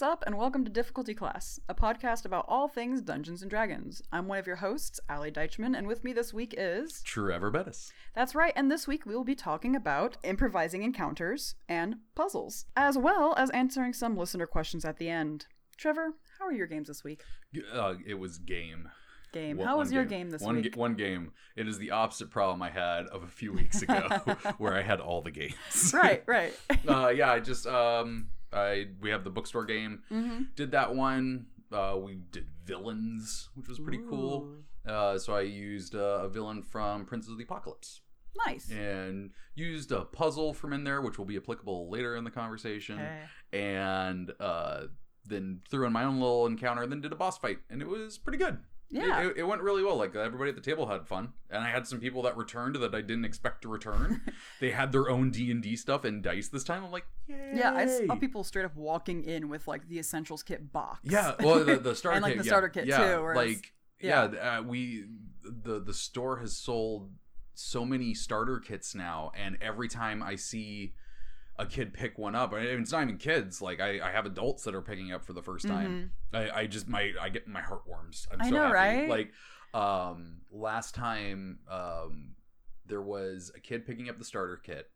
What's up, and welcome to Difficulty Class, a podcast about all things Dungeons and Dragons. I'm one of your hosts, Ali Deichman, and with me this week is. Trevor Bettis. That's right, and this week we will be talking about improvising encounters and puzzles, as well as answering some listener questions at the end. Trevor, how are your games this week? Uh, it was game. Game. One- how was your game this one week? Ga- one game. It is the opposite problem I had of a few weeks ago, where I had all the games. right, right. uh, yeah, I just um, I we have the bookstore game. mm-hmm. Did that one. Uh, we did villains, which was pretty cool. Uh, so I used uh, a villain from Princes of the Apocalypse Nice. and used a puzzle from in there, which will be applicable later in the conversation. Okay. and uh, then threw in my own little encounter, and then did a boss fight, and it was pretty good. Yeah. It, it, it went really well. Like everybody at the table had fun, and I had some people that returned that I didn't expect to return. they had their own D and D stuff and dice this time. I'm like, yay! Yeah, I saw people straight up walking in with like the essentials kit box. Yeah, well, the, the starter kit. And, like, kit, the yeah, starter kit, yeah, too, like yeah, uh, we the the store has sold so many starter kits now, and every time I see a kid pick one up, and it's not even kids. Like I, I have adults that are picking up for the first time. I, I just my I get my heart warms. I'm Mm-hmm. I so know, happy. right? Like um last time um there was a kid picking up the starter kit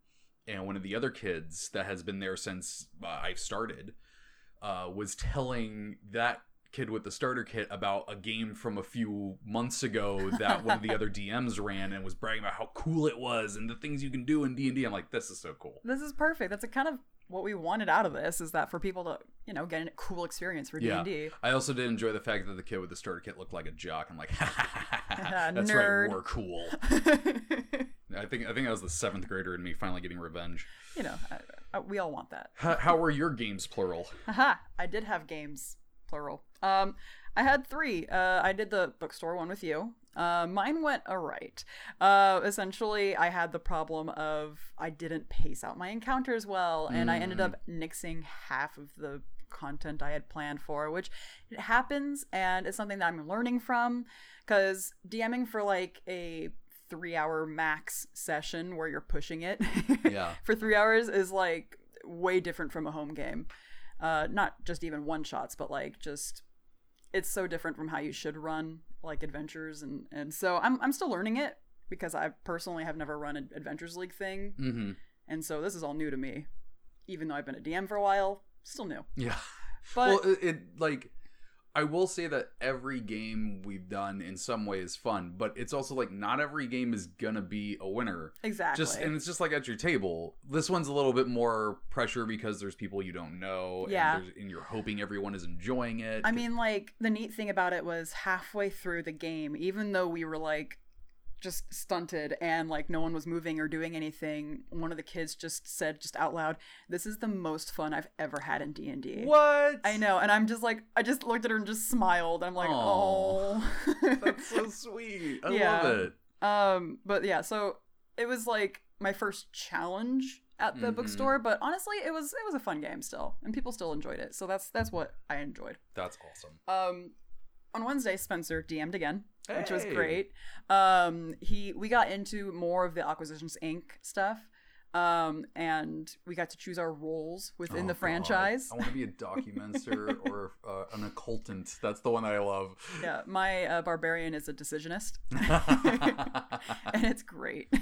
and one of the other kids that has been there since uh, I started uh was telling that kid with the starter kit about a game from a few months ago that one of the other DMs ran and was bragging about how cool it was and the things you can do in D&D. I'm like this is so cool. This is perfect. That's a kind of what we wanted out of this is that for people to, you know, get a cool experience for Yeah. D&D. I also did enjoy the fact that the kid with the starter kit looked like a jock. I'm like, that's right, we're cool. I think I think that was the seventh grader in me finally getting revenge. you know, I, I, we all want that. How, how were your games plural? Haha, I did have games, plural. Um, I had three. Uh, I did the bookstore one with you. Uh, mine went alright. Uh, essentially, I had the problem of I didn't pace out my encounters well, and I ended up nixing half of the content I had planned for, which it happens, and it's something that I'm learning from. Because DMing for like a three hour max session where you're pushing it Yeah. for three hours is like way different from a home game. Uh, not just even one shots, but like just it's so different from how you should run like adventures and and so I'm I'm still learning it because I personally have never run an Adventures League thing, Mm-hmm. and so this is all new to me. Even though I've been a DM for a while, still new. Yeah. But well, it, it like I will say that every game we've done in some way is fun, but it's also like not every game is gonna be a winner. exactly, Just and it's just like at your table. This one's a little bit more pressure because there's people you don't know. Yeah. And, and you're hoping everyone is enjoying it. I mean, like the neat thing about it was halfway through the game, even though we were like just stunted and like no one was moving or doing anything, one of the kids just said just out loud, "This is the most fun I've ever had in D and D." what? I know, and I'm just like, I just looked at her and just smiled. I'm like, Aw. oh, That's so sweet. I Yeah. love it. um, but yeah, so it was like my first challenge at the Mhm. bookstore, but honestly, it was it was a fun game still, and people still enjoyed it. So that's that's what I enjoyed. That's awesome. Um, on Wednesday, Spencer DM'd again, which was great. Um, he we got into more of the Acquisitions Inc. stuff. Um, and we got to choose our roles within Oh, the God. franchise. I want to be a documancer or uh, an occultant. That's the one that I love. Yeah, my uh, barbarian is a decisionist, and it's great.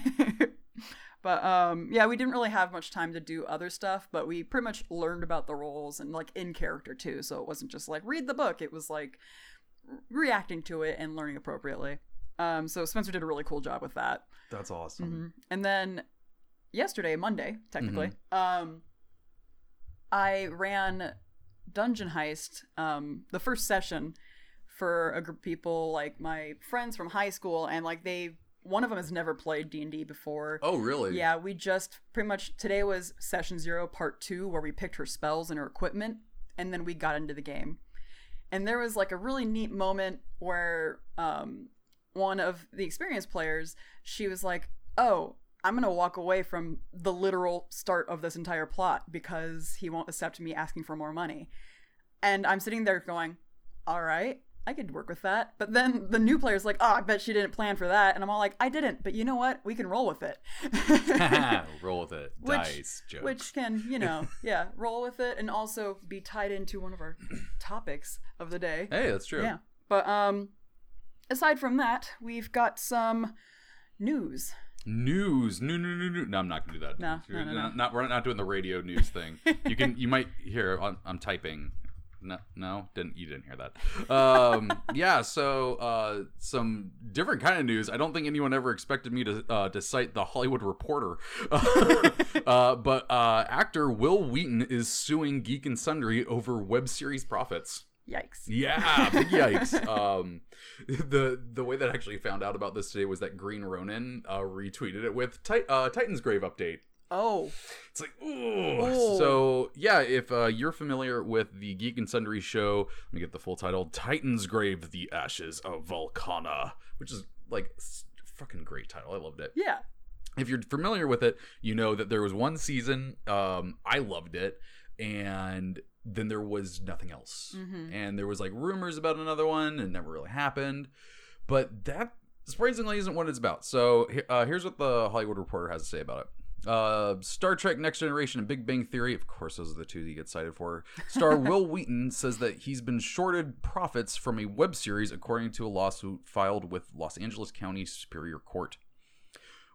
but um, yeah, we didn't really have much time to do other stuff, but we pretty much learned about the roles and like in character too. So it wasn't just like read the book; it was like reacting to it and learning appropriately. Um, so Spencer did a really cool job with that. That's awesome. Mhm. And then yesterday, Monday, technically, um, I ran Dungeon Heist, um, the first session for a group of people, like my friends from high school, and like they, one of them has never played D and D before. Oh, really? Yeah, we just pretty much today was session zero, part two, where we picked her spells and her equipment, and then we got into the game. And there was like a really neat moment where um, one of the experienced players, she was like, "Oh, I'm gonna walk away from the literal start of this entire plot because he won't accept me asking for more money." And I'm sitting there going, "All right." I could work with that. But then the new player's like, oh, I bet she didn't plan for that. And I'm all like, I didn't. But you know what? We can roll with it. roll with it. Which- Dice jokes. Which can, you know, yeah, roll with it and also be tied into one of our topics of the day. hey, that's true. Yeah. But um aside from that, we've got some news. News, no, no, no, no. No, I'm not gonna do that. No, no, no, not, no. not- we're not doing the radio news thing. you can, you might hear. I'm, I'm typing. No, no, didn't you didn't hear that? Um, yeah. So, uh, some different kind of news. I don't think anyone ever expected me to uh, to cite the Hollywood Reporter, uh, but uh, actor Wil Wheaton is suing Geek and Sundry over web series profits. Yikes. Yeah, big yikes. um, the the way that I actually found out about this today was that Green Ronin uh, retweeted it with Tit- uh, Titansgrave update. Oh. It's like, ooh. Oh. So yeah, if uh, you're familiar with the Geek and Sundry show, let me get the full title: Titansgrave: The Ashes of Valkana, which is like fucking great title. I loved it Yeah. if you're familiar with it, you know that there was one season. Um, I loved it, and then there was nothing else. Mhm. And there was like rumors about another one, and never really happened. But that surprisingly isn't what it's about. So uh, here's what the Hollywood Reporter has to say about it. Uh, Star Trek Next Generation and Big Bang Theory, of course, those are the two he gets cited for. Star Wil Wheaton says that he's been shorted profits from a web series, according to a lawsuit filed with Los Angeles County Superior Court.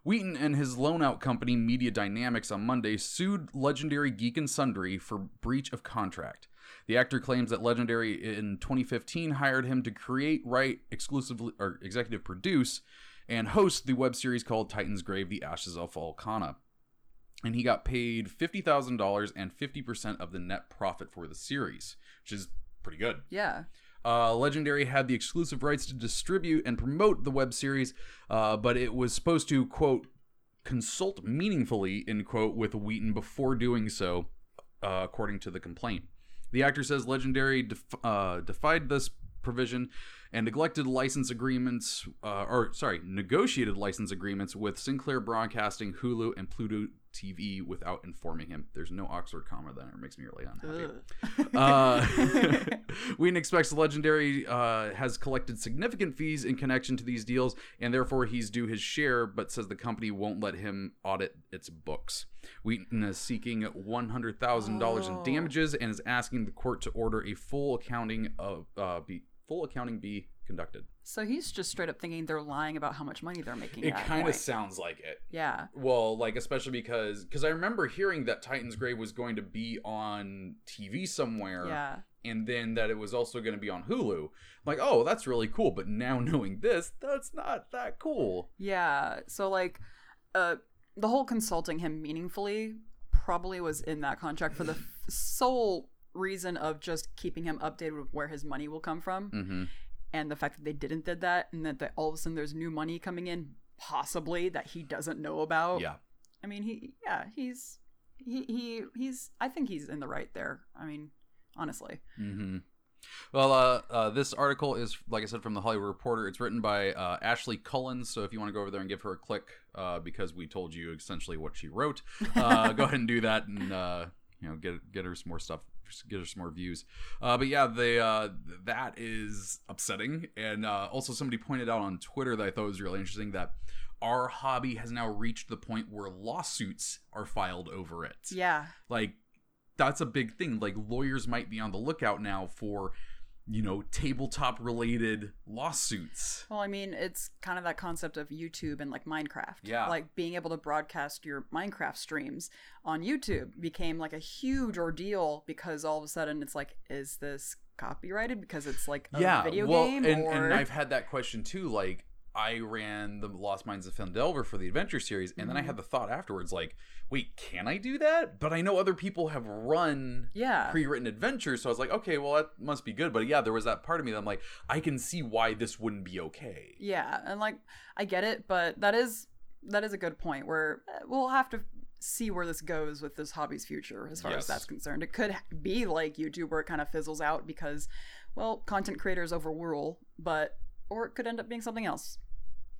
Wheaton and his loan out company Media Dynamics on Monday sued Legendary Geek and Sundry for breach of contract. The actor claims that Legendary in 2015 hired him to create, write, exclusively or executive produce, and host the web series called Titansgrave: The Ashes of Valkana. And he got paid $50,000 and 50% of the net profit for the series, which is pretty good. Yeah. Uh, Legendary had the exclusive rights to distribute and promote the web series, uh, but it was supposed to, quote, consult meaningfully, end quote, with Wheaton before doing so, uh, according to the complaint. The actor says Legendary def- uh, defied this provision and neglected license agreements, uh, or sorry, negotiated license agreements with Sinclair Broadcasting, Hulu, and Pluto TV without informing him. There's no Oxford comma there. It makes me really unhappy. Uh, Wheaton expects Legendary uh, has collected significant fees in connection to these deals, and therefore he's due his share, but says the company won't let him audit its books. Wheaton is seeking $100,000 Oh. in damages and is asking the court to order a full accounting of uh, be full accounting be conducted. so he's just straight up thinking they're lying about how much money they're making. It kind of sounds like it. Yeah. Well, like especially because because I remember hearing that Titansgrave was going to be on TV somewhere. Yeah. and then that it was also going to be on Hulu. I'm like, oh, that's really cool. But now knowing this, that's not that cool. Yeah. So like uh the whole consulting him meaningfully probably was in that contract for the f- sole reason of just keeping him updated with where his money will come from Mm-hmm. and the fact that they didn't did that and that all of a sudden there's new money coming in possibly that he doesn't know about. Yeah. I mean, he yeah, he's he he he's I think he's in the right there. I mean, honestly. Mm-hmm. Well, uh, uh, this article is, like I said, from the Hollywood Reporter. It's written by uh, Ashley Cullen. So if you want to go over there and give her a click, uh, because we told you essentially what she wrote, uh, go ahead and do that, and uh, you know, get get her some more stuff, get her some more views. Uh, but yeah, they uh, that is upsetting, and uh, also somebody pointed out on Twitter that I thought was really interesting that our hobby has now reached the point where lawsuits are filed over it Yeah. like that's a big thing like lawyers might be on the lookout now for you know tabletop related lawsuits Well, I mean, it's kind of that concept of YouTube and like Minecraft. Yeah. Like being able to broadcast your Minecraft streams on YouTube became like a huge ordeal because all of a sudden it's like, is this copyrighted because it's like a yeah video well game? and, or... and i've had that question too like i ran the lost mines of Phandelver for the adventure series and then i had the thought afterwards like wait can i do that but i know other people have run yeah. pre-written adventures so i was like okay well that must be good but yeah there was that part of me that i'm like i can see why this wouldn't be okay Yeah, and like I get it, but that is that is a good point where uh, we'll have to see where this goes with this hobby's future as far Yes. as that's concerned. It could be like YouTube where it kind of fizzles out because well, content creators overrule, but or it could end up being something else.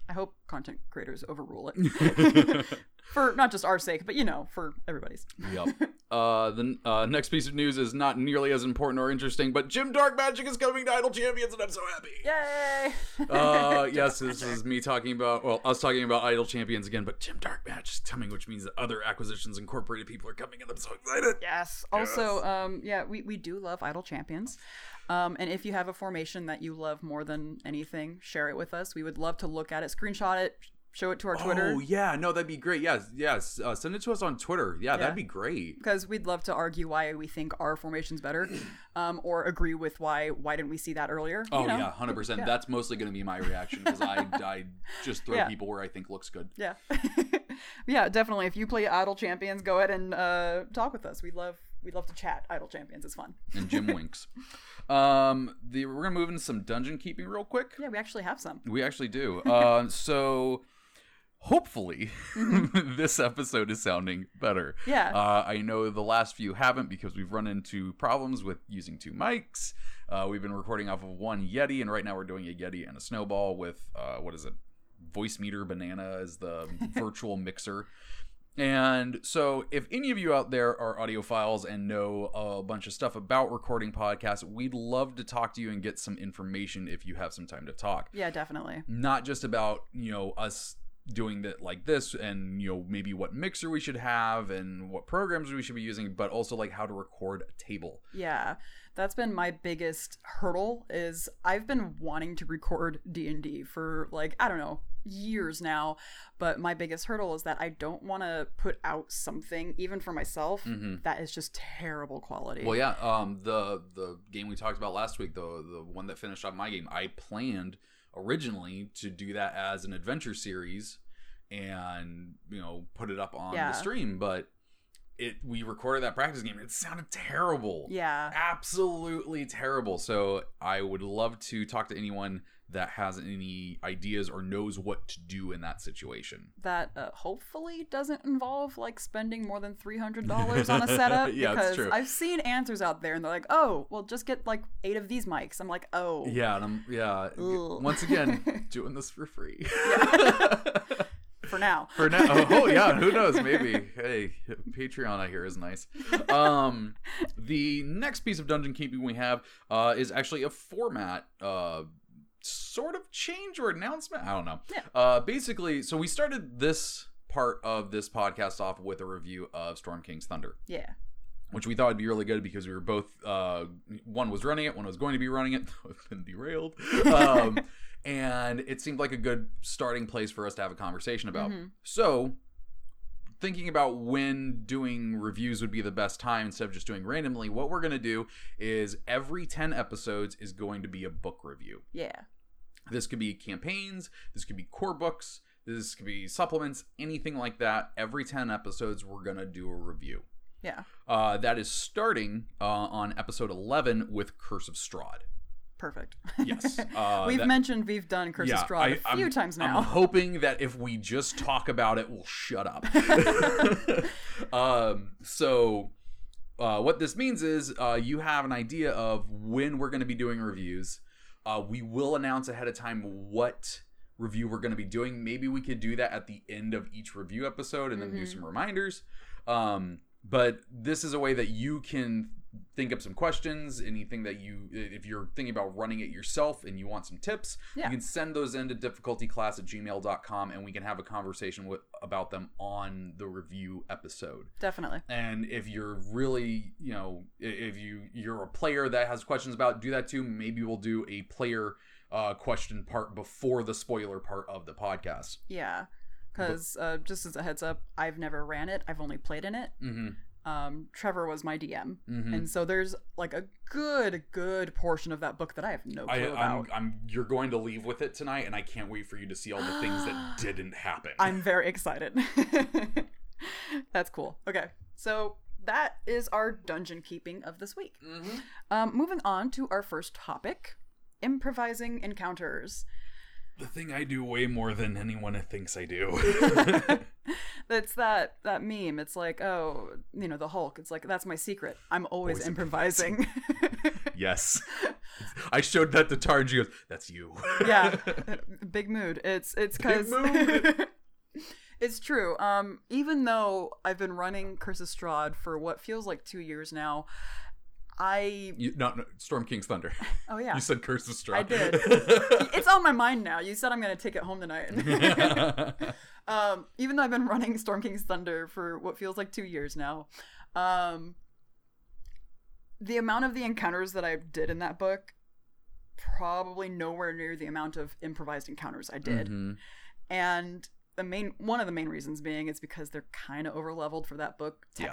I hope content creators overrule it. for not just our sake, but you know, for everybody's. Yep. Uh, the uh, next piece of news is not nearly as important or interesting, but Jim Darkmagic is coming to Idle Champions, and I'm so happy. Yay! Uh, yes, this is me talking about, well, us talking about Idle Champions again, but Jim Darkmagic is coming, which means that other acquisitions incorporated people are coming, and I'm so excited. Yes. Also, um, yeah, we, we do love Idle Champions. Um, and if you have a formation that you love more than anything, share it with us. We would love to look at it, screenshot it, show it to our Twitter. Oh, yeah, no, that'd be great. Yes, yes. Uh, send it to us on Twitter. Yeah, that'd be great. because we'd love to argue why we think our formation's better, um, or agree with why why didn't we see that earlier? Oh, you know? yeah, 100%. That's mostly going to be my reaction because I, I just throw Yeah. people where I think looks good. yeah, yeah, definitely. If you play Idle Champions, go ahead and uh, talk with us. We love we love to chat. Idle Champions is fun. And Jim winks. Um, the, we're going to move into some dungeon keeping real quick. Yeah, we actually have some. We actually do. Uh, so hopefully this episode is sounding better. Yeah. Uh, I know the last few haven't because we've run into problems with using two mics. Uh, we've been recording off of one Yeti, and right now we're doing a Yeti and a Snowball with uh, what is it? Voicemeeter Banana is the virtual mixer. And so, if any of you out there are audiophiles and know a bunch of stuff about recording podcasts, we'd love to talk to you and get some information if you have some time to talk. Yeah, definitely. Not just about, you know, us doing that like this and, you know, maybe what mixer we should have and what programs we should be using, but also like how to record a table. Yeah, that's been my biggest hurdle. Is I've been wanting to record D and D for like I don't know years now, but my biggest hurdle is that I don't want to put out something even for myself that is just terrible quality. Well, yeah, um, the the game we talked about last week, the the one that finished off my game, I planned originally to do that as an adventure series, and you know put it up on Yeah. the stream, but it we recorded that practice game. It sounded terrible. yeah, absolutely terrible. So I would love to talk to anyone that has any ideas or knows what to do in that situation. that uh, hopefully doesn't involve like spending more than three hundred dollars on a setup. Yeah, because true. I've seen answers out there, and they're like, "Oh, well, just get like eight of these mics." I'm like, "Oh, Yeah, and I'm yeah. Ugh. Once again, doing this for free. for now." for now. Oh, oh, yeah, who knows? Maybe. Hey, Patreon I hear is nice. Um, the next piece of dungeon keeping we have uh, is actually a format uh, sort of change or announcement. I don't know. Yeah. Uh, basically, so we started this part of this podcast off with a review of Storm King's Thunder yeah, which we thought would be really good because we were both uh, one was running it, one was going to be running it, it's been derailed, um, and it seemed like a good starting place for us to have a conversation about. Mhm. So, thinking about when doing reviews would be the best time instead of just doing randomly, what we're going to do is every ten episodes is going to be a book review. yeah, This could be campaigns, this could be core books, this could be supplements, anything like that. Every 10 episodes, we're going to do a review. yeah. Uh, that is starting uh, on episode 11 with Curse of Strahd. Perfect. Yes. Uh, we've that- mentioned we've done Curse of Strahd a few I'm- times now. I'm hoping that if we just talk about it, we'll shut up. um, so, uh, what this means is uh, you have an idea of when we're going to be doing reviews. Uh, we will announce ahead of time what review we're going to be doing. Maybe we could do that at the end of each review episode and then do Mhm. some reminders. Um, but this is a way that you can think up some questions anything that you if you're thinking about running it yourself and you want some tips Yeah. you can send those into difficultyclass at gmail.com and we can have a conversation with about them on the review episode Definitely. and if you're really you know if you you're a player that has questions about do that too maybe we'll do a player uh, question part before the spoiler part of the podcast Yeah. Because uh, just as a heads up, I've never ran it. I've only played in it. mm-hmm. Um, Trevor was my DM, Mm-hmm. and so there's like a good, good portion of that book that I have no clue I, about. I'm, I'm you're going to leave with it tonight and i can't wait for you to see all the things that didn't happen I'm very excited. That's cool. Okay, so that is our dungeon keeping of this week. Mhm. Um, moving on to our first topic improvising encounters. The thing i do way more than anyone thinks i do That's that that meme. It's like, oh, you know, the Hulk. It's like that's my secret. I'm always, Always improvising. yes i showed that to tar and she goes that's you yeah, big mood. It's it's mood. It's true. Um, even though I've been running Curse of Strahd for what feels like two years now, I You, no, no, Storm King's Thunder. oh yeah, You said Curse of Strahd. I did. it's on my mind now. You said I'm gonna take it home tonight. um, even though I've been running Storm King's Thunder for what feels like two years now, um, the amount of the encounters that I did in that book probably nowhere near the amount of improvised encounters I did. Mhm. and the main one of the main reasons being it's because they're kind of over leveled for that book Yeah.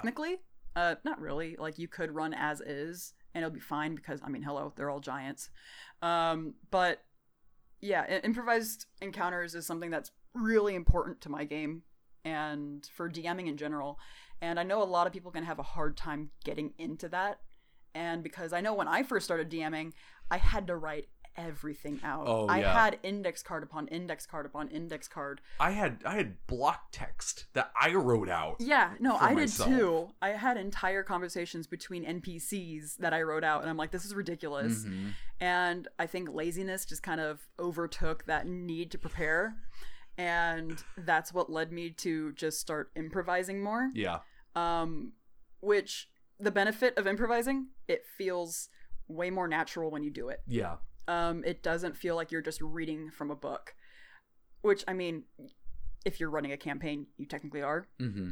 Uh not really. Like you could run as is and it'll be fine because i mean hello they're all giants. Um but yeah improvised encounters is something that's really important to my game and for dming in general. And i know a lot of people can have a hard time getting into that. And because i know when i first started dming i had to write everything out Oh, i yeah. had index card upon index card upon index card I had I had block text that I wrote out. yeah no i did too i had entire conversations between npcs that i wrote out and i'm like this is ridiculous Mhm. and i think laziness just kind of overtook that need to prepare and that's what led me to just start improvising more Yeah. um, which the benefit of improvising it feels way more natural when you do it Yeah. Um, it doesn't feel like you're just reading from a book which i mean if you're running a campaign you technically are Mm-hmm.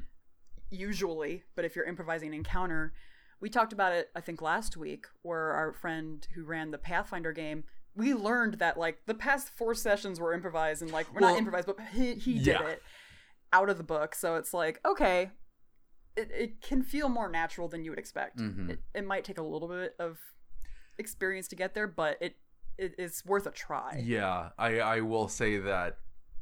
usually but if you're improvising an encounter we talked about it i think last week where our friend who ran the pathfinder game we learned that like the past four sessions were improvised and like we're Well, not improvised but he, he did yeah. it out of the book so it's like okay it, it can feel more natural than you would expect Mhm. it, it might take a little bit of experience to get there but it, it it's worth a try Yeah, I I will say that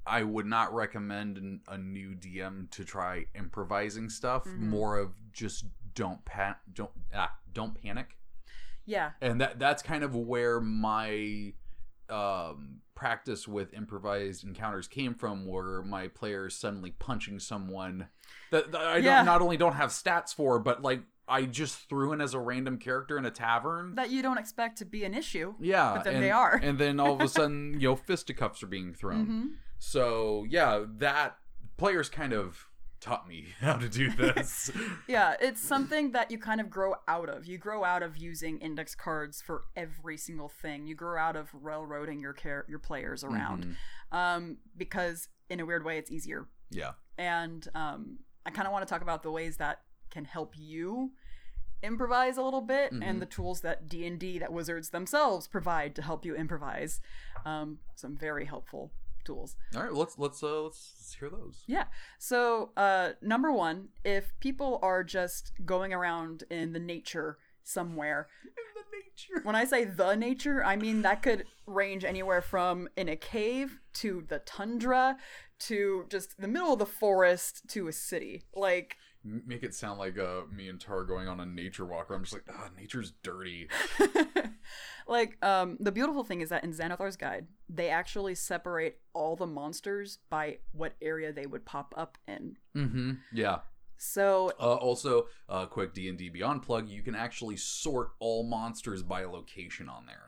I would not recommend an, a new DM to try improvising stuff. Mhm. More of just don't pan don't ah, don't panic. yeah And that that's kind of where my um practice with improvised encounters came from where my players suddenly punching someone that, that I Yeah. don't, not only don't have stats for but like I just threw in as a random character in a tavern. that you don't expect to be an issue yeah, but then and, they are. and then all of a sudden, you know, fisticuffs are being thrown. Mhm. So yeah, that players kind of taught me how to do this. Yeah, it's something that you kind of grow out of. You grow out of using index cards for every single thing. You grow out of railroading your care your players around, Mhm. um, because in a weird way, it's easier. Yeah. And um, I kind of want to talk about the ways that can help you improvise a little bit, Mhm. and the tools that D and D that wizards themselves provide to help you improvise. Um, some very helpful tools. All right, let's let's uh let's, let's hear those. Yeah. So, uh, number one, if people are just going around in the nature somewhere, In the nature. when I say the nature, I mean that could range anywhere from in a cave to the tundra to just the middle of the forest to a city. Like, Make it sound like uh me and Tar going on a nature walk where I'm just like, ah, nature's dirty. like um, the beautiful thing is that in Xanathar's guide, they actually separate all the monsters by what area they would pop up in. Mm-hmm. Yeah. So Uh, also, uh, quick D and D Beyond plug. You can actually sort all monsters by location on there.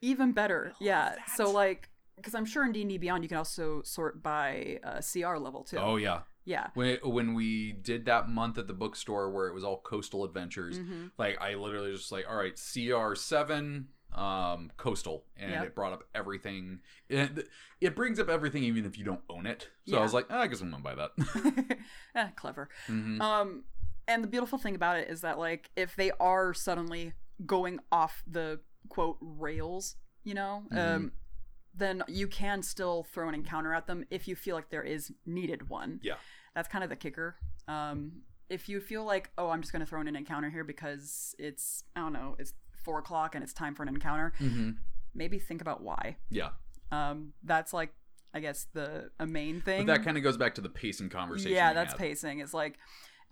even better yeah that. so like because i'm sure in d&d beyond you can also sort by uh, cr level too Oh yeah. Yeah When when we did that month at the bookstore where it was all coastal adventures, hmm like I literally just like, all right, CR seven, um, coastal, and Yep. it brought up everything. It, it brings up everything even if you don't own it. So I was like, ah, I guess I'm gonna buy that. eh, clever Mhm. um and the beautiful thing about it is that like if they are suddenly going off the quote rails you know Mhm. um then you can still throw an encounter at them if you feel like there is needed one Yeah. that's kind of the kicker um if you feel like oh i'm just going to throw in an encounter here because it's i don't know it's four o'clock and it's time for an encounter Mhm. maybe think about why Yeah, um that's like i guess the a main thing but that kind of goes back to the pacing conversation. yeah that's had. pacing it's like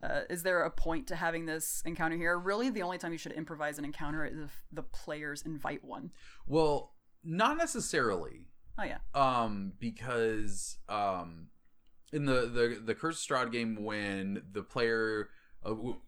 uh, is there a point to having this encounter here really the only time you should improvise an encounter is if the players invite one. Well, not necessarily. Oh yeah um because um in the the the curse of Strahd game when the player uh, w-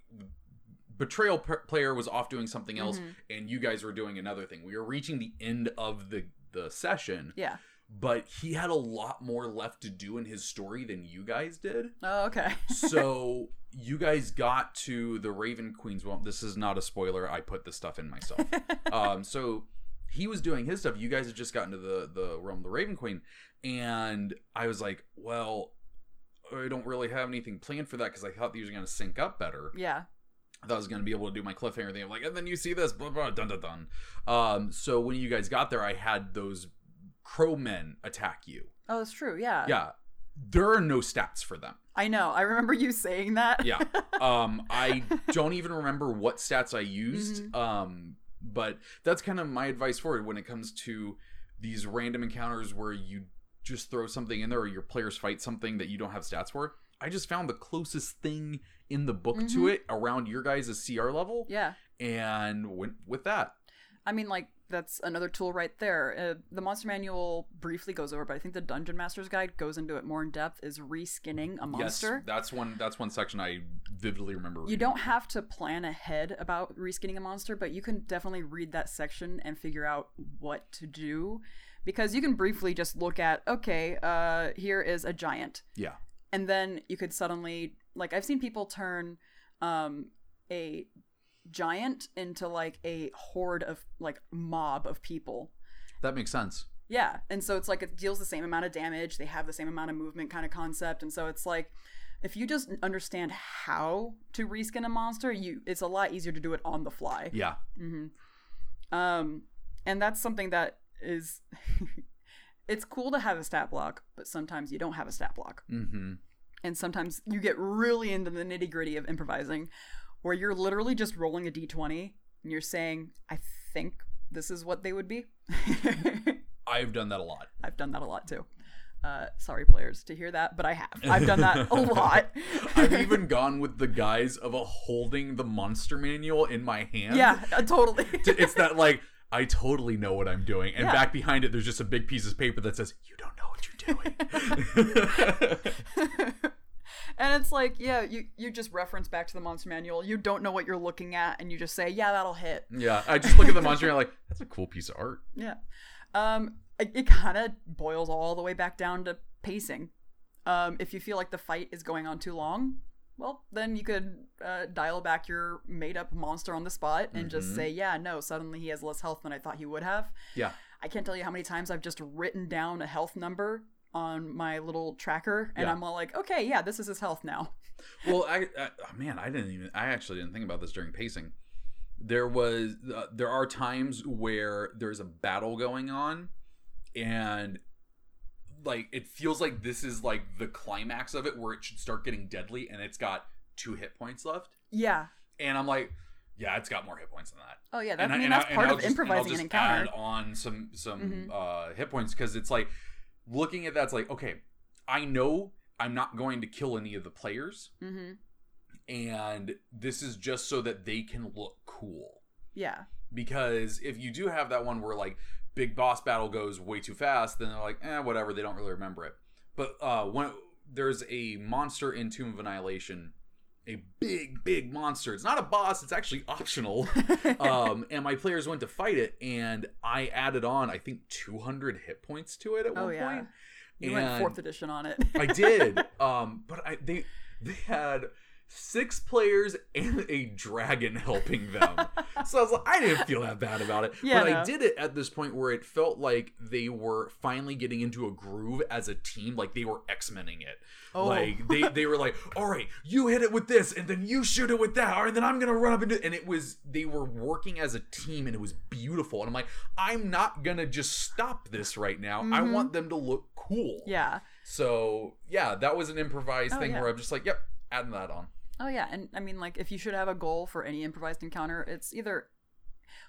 betrayal p- player was off doing something else Mhm. and you guys were doing another thing we were reaching the end of the the session yeah but he had a lot more left to do in his story than you guys did. Oh, okay. so you guys got to the Raven Queen's. Well, this is not a spoiler. I put this stuff in myself. um, so he was doing his stuff. You guys had just gotten to the the realm of the Raven Queen, and I was like, well, I don't really have anything planned for that because I thought these were going to sync up better. yeah. I thought I was going to be able to do my cliffhanger thing. I'm like, and then you see this, blah, blah, dun, dun, dun. Um, so when you guys got there, I had those crow men attack you. Oh, that's true. Yeah. Yeah. There are no stats for them. I know. I remember you saying that. Yeah. Um, I don't even remember what stats I used. Mm-hmm. Um, but that's kind of my advice for it when it comes to these random encounters where you just throw something in there or your players fight something that you don't have stats for. I just found the closest thing in the book to Mhm. it around your guys' CR level yeah. and went with that. I mean, like that's another tool right there. Uh, the monster manual briefly goes over, but I think the dungeon master's guide goes into it more in depth. Is reskinning a monster. Yes, that's one. That's one section I vividly remember. You don't have to plan ahead about reskinning a monster, but you can definitely read that section and figure out what to do. Because you can briefly just look at, okay, uh, here is a giant. Yeah. And then you could suddenly, like, I've seen people turn um, a giant into, like, a horde of, like, mob of people. That makes sense. Yeah, and so it's like it deals the same amount of damage. They have the same amount of movement, kind of concept, and so it's like if you just understand how to reskin a monster, you it's a lot easier to do it on the fly. Yeah. hmm Um, and that's something that is it's cool to have a stat block, but sometimes you don't have a stat block, Mm-hmm. and sometimes you get really into the nitty gritty of improvising, where you're literally just rolling a d20 and you're saying, "I think this is what they would be." I've done that a lot. I've done that a lot too. Uh, sorry, players, to hear that, but I have. I've done that a lot. I've even gone with the guise of a holding the monster manual in my hand. yeah, uh, totally. To- It's that like I totally know what I'm doing, and Yeah. back behind it, there's just a big piece of paper that says you don't know what you're doing. And it's like, yeah, you you just reference back to the monster manual. You don't know what you're looking at, and you just say, yeah, that'll hit. yeah, I just look at the monster and I'm like, that's a cool piece of art. Yeah. Um, it, it kind of boils all the way back down to pacing. Um, if you feel like the fight is going on too long, well, then you could uh, dial back your made up monster on the spot and just Mhm. say, yeah, no, suddenly he has less health than I thought he would have. Yeah. I can't tell you how many times I've just written down a health number on my little tracker and Yeah. I'm all like, okay, yeah, this is his health now. Well, I, I oh, man, I didn't even. I actually didn't think about this during pacing. There was, uh, there are times where there's a battle going on, and like it feels like this is like the climax of it, where it should start getting deadly, and it's got two hit points left, Yeah. and I'm like, yeah, it's got more hit points than that. Oh, yeah. That, and I mean, that's and part of just- and improvising an encounter. Add on some some Mhm. uh, hit points because it's like looking at that's like okay, I know I'm not going to kill any of the players hmm and this is just so that they can look cool. Yeah. Because if you do have that one where like big boss battle goes way too fast, then they're like, eh, whatever, they don't really remember it. But uh, when there's a monster in Tomb of Annihilation, a big, big monster. It's not a boss; it's actually optional. um, and my players went to fight it, and I added on, I think, 200 hit points to it at oh, one yeah. point. You went fourth edition on it. I did. Um, but I they they had six players and a dragon helping them. so I was like, I didn't feel that bad about it. Yeah, but I did it at this point where it felt like they were finally getting into a groove as a team, like they were X-Menning it. Oh. Like they, they were like, all right, you hit it with this, and then you shoot it with that, or then I'm gonna run up and do and it was they were working as a team and it was beautiful. And I'm like, I'm not gonna just stop this right now. I Mhm. want them to look cool. yeah. So yeah, that was an improvised Oh, thing yeah. where I'm just like, yep, adding that on. Oh yeah, and I mean like if you should have a goal for any improvised encounter, it's either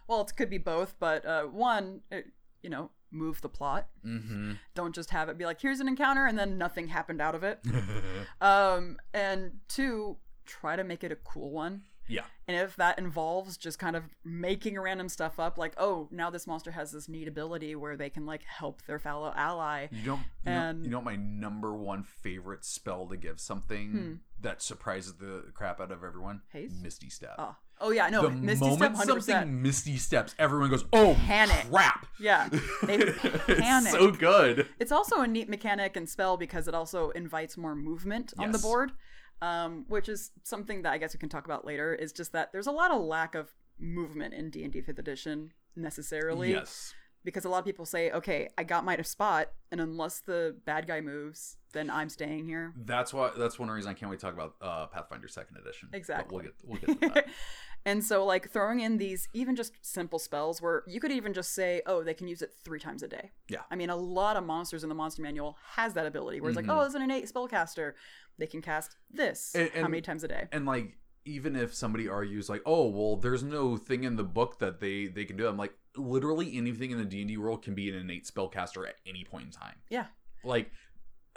well, it could be both, but uh one, it, you know, move the plot. Mm-hmm. Don't just have it be like here's an encounter and then nothing happened out of it. Um and two, try to make it a cool one. Yeah. And if that involves just kind of making random stuff up like, oh, now this monster has this neat ability where they can like help their fellow ally. You don't. You, And- know, you know what my number one favorite spell to give something Hmm. that surprises the crap out of everyone? Haste? Misty Step. Oh. Oh yeah, no, the Misty moment Step, 100%. something Misty steps, everyone goes, "Oh, Panic. crap!" Yeah, they it's panic. so good. It's also a neat mechanic and spell because it also invites more movement on the board, um, which is something that I guess we can talk about later. Is just that there's a lot of lack of movement in D and D Fifth Edition necessarily, Yes. because a lot of people say, "Okay, I got my spot, and unless the bad guy moves, then I'm staying here." That's why. That's one reason I can't wait to talk about uh, Pathfinder Second Edition. But Exactly. we'll get we'll get to that. and so, like throwing in these even just simple spells where you could even just say, "Oh, they can use it three times a day." Yeah. I mean, a lot of monsters in the monster manual has that ability where it's Mhm. like, "Oh, it's an innate spellcaster. They can cast this And- how many times a day?" and like even if somebody argues like oh well there's no thing in the book that they they can do i'm like literally anything in the d&d world can be an innate spellcaster at any point in time Yeah. like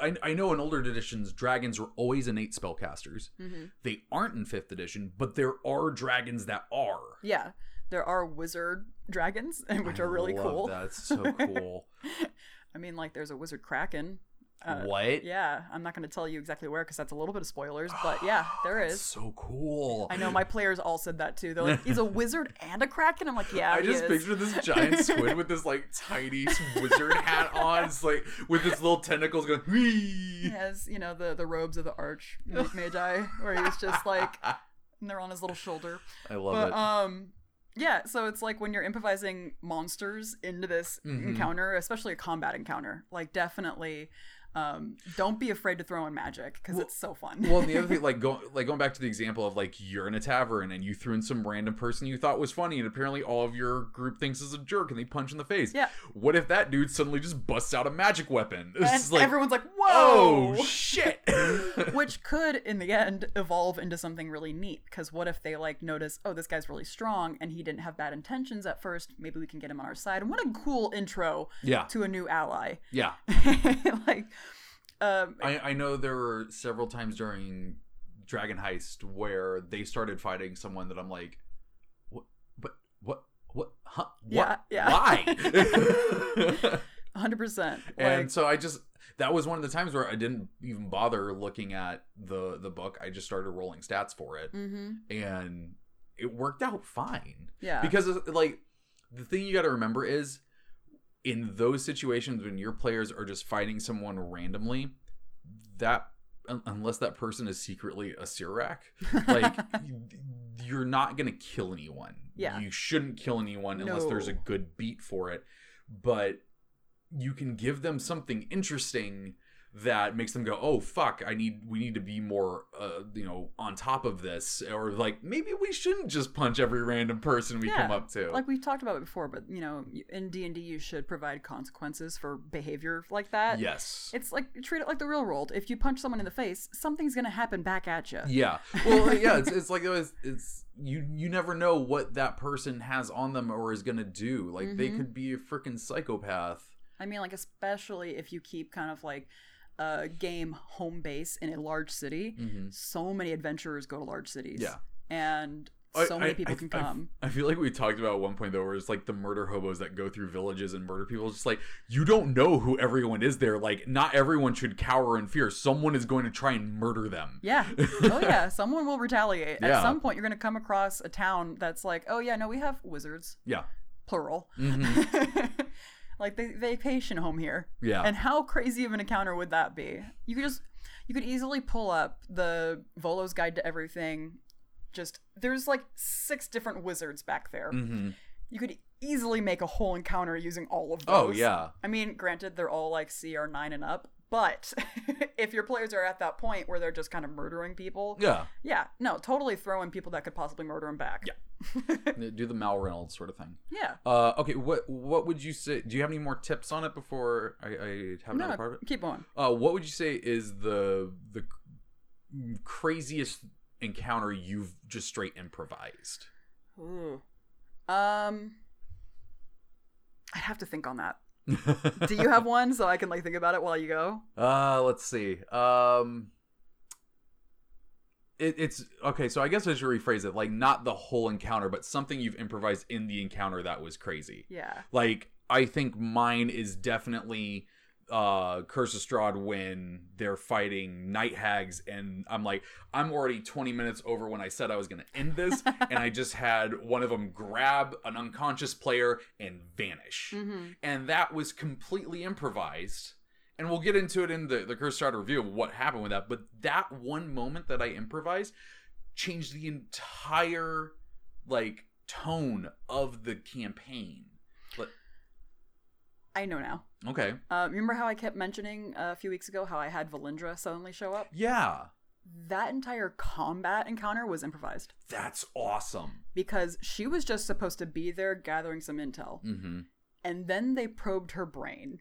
I, I know in older editions dragons were always innate spellcasters hmm they aren't in fifth edition but there are dragons that are Yeah, there are wizard dragons, which I are really cool. That's so cool I mean, like there's a wizard kraken. Uh, what Yeah, I'm not going to tell you exactly where because that's a little bit of spoilers, but yeah, there is. so cool I know my players all said that too. They're like, "He's a wizard and a kraken." I'm like, "Yeah, I just is." picture this giant squid with this like tiny wizard hat on, it's like with his little tentacles going. He has, you know, the the robes of the arch magi, where he's just like, and they're on his little shoulder. I love but it. um, yeah. So it's like when you're improvising monsters into this Mhm. encounter, especially a combat encounter, like definitely, um, don't be afraid to throw in magic because Well- it's so fun. well, and the other thing, like going like going back to the example of like you're in a tavern and you threw in some random person you thought was funny, and apparently all of your group thinks is a jerk and they punch in the face. Yeah. What if that dude suddenly just busts out a magic weapon? It's and like, everyone's like, "Whoa!" oh shit. which could in the end evolve into something really neat because what if they like notice oh this guy's really strong and he didn't have bad intentions at first maybe we can get him on our side and what a cool intro yeah, to a new ally yeah. like um I, I know there were several times during Dragon Heist where they started fighting someone that I'm like, what? But what? What? Huh? What? Yeah, yeah. Why? 100% and like so I just that was one of the times where I didn't even bother looking at the the book. I just started rolling stats for it, hmm and it worked out fine yeah because like the thing you got to remember is in those situations when your players are just fighting someone randomly that unless that person is secretly a Sirak, like you're not gonna kill anyone. Yeah. you shouldn't kill anyone unless there's a good beat for it. But you can give them something interesting that makes them go, "Oh fuck, I need we need to be more uh, you know, on top of this." Or like maybe we shouldn't just punch every random person we Yeah, come up to. like we've talked about it before but you know in d&d you should provide consequences for behavior like that yes. it's like treat it like the real world if you punch someone in the face something's gonna happen back at you Yeah. Well, yeah, it's, it's like it's, it's you you never know what that person has on them or is going to do. Like they Mhm. could be a freaking psychopath. I mean, like especially if you keep kind of like a game home base in a large city. Mm-hmm. So many adventurers go to large cities. Yeah. and I- so many I- people I- can I- come. I feel like we talked about at one point though, where it's like the murder hobos that go through villages and murder people. It's just like you don't know who everyone is there. Like not everyone should cower in fear. Someone is going to try and murder them. yeah. Oh yeah. Someone will retaliate. Yeah. At some point, you're gonna come across a town that's like, oh yeah, no, we have wizards, Yeah. plural. Mhm. like they vacation home here. Yeah. And how crazy of an encounter would that be? You could just you could easily pull up the Volo's Guide to Everything. Just there's like six different wizards back there. hmm You could easily make a whole encounter using all of those. Oh yeah. I mean, granted, they're all like CR nine and up, but if your players are at that point where they're just kind of murdering people, Yeah. yeah, no, totally throw in people that could possibly murder them back. Yeah. Do the Mal Reynolds sort of thing. yeah. Uh, okay, what what would you say? Do you have any more tips on it before I, I have another No, part of it? keep going. Uh, what would you say is the the craziest encounter you've just straight improvised? Ooh. Um, I'd have to think on that. Do you have one so I can like think about it while you go? uh, let's see. Um, it, it's okay. So I guess I should rephrase it. Like not the whole encounter, but something you've improvised in the encounter that was crazy. Yeah. Like I think mine is definitely uh Curse of Strahd when they're fighting night hags and I'm like I'm already 20 minutes over when I said I was going to end this and I just had one of them grab an unconscious player and vanish. hmm And that was completely improvised. And we'll get into it in the the Curse of Strahd review of what happened with that, but that one moment that I improvised changed the entire like tone of the campaign. I know now. okay. Uh, remember how I kept mentioning uh, a few weeks ago how I had Valindra suddenly show up? Yeah. That entire combat encounter was improvised That's awesome. because she was just supposed to be there gathering some intel. Mm-hmm. And then they probed her brain.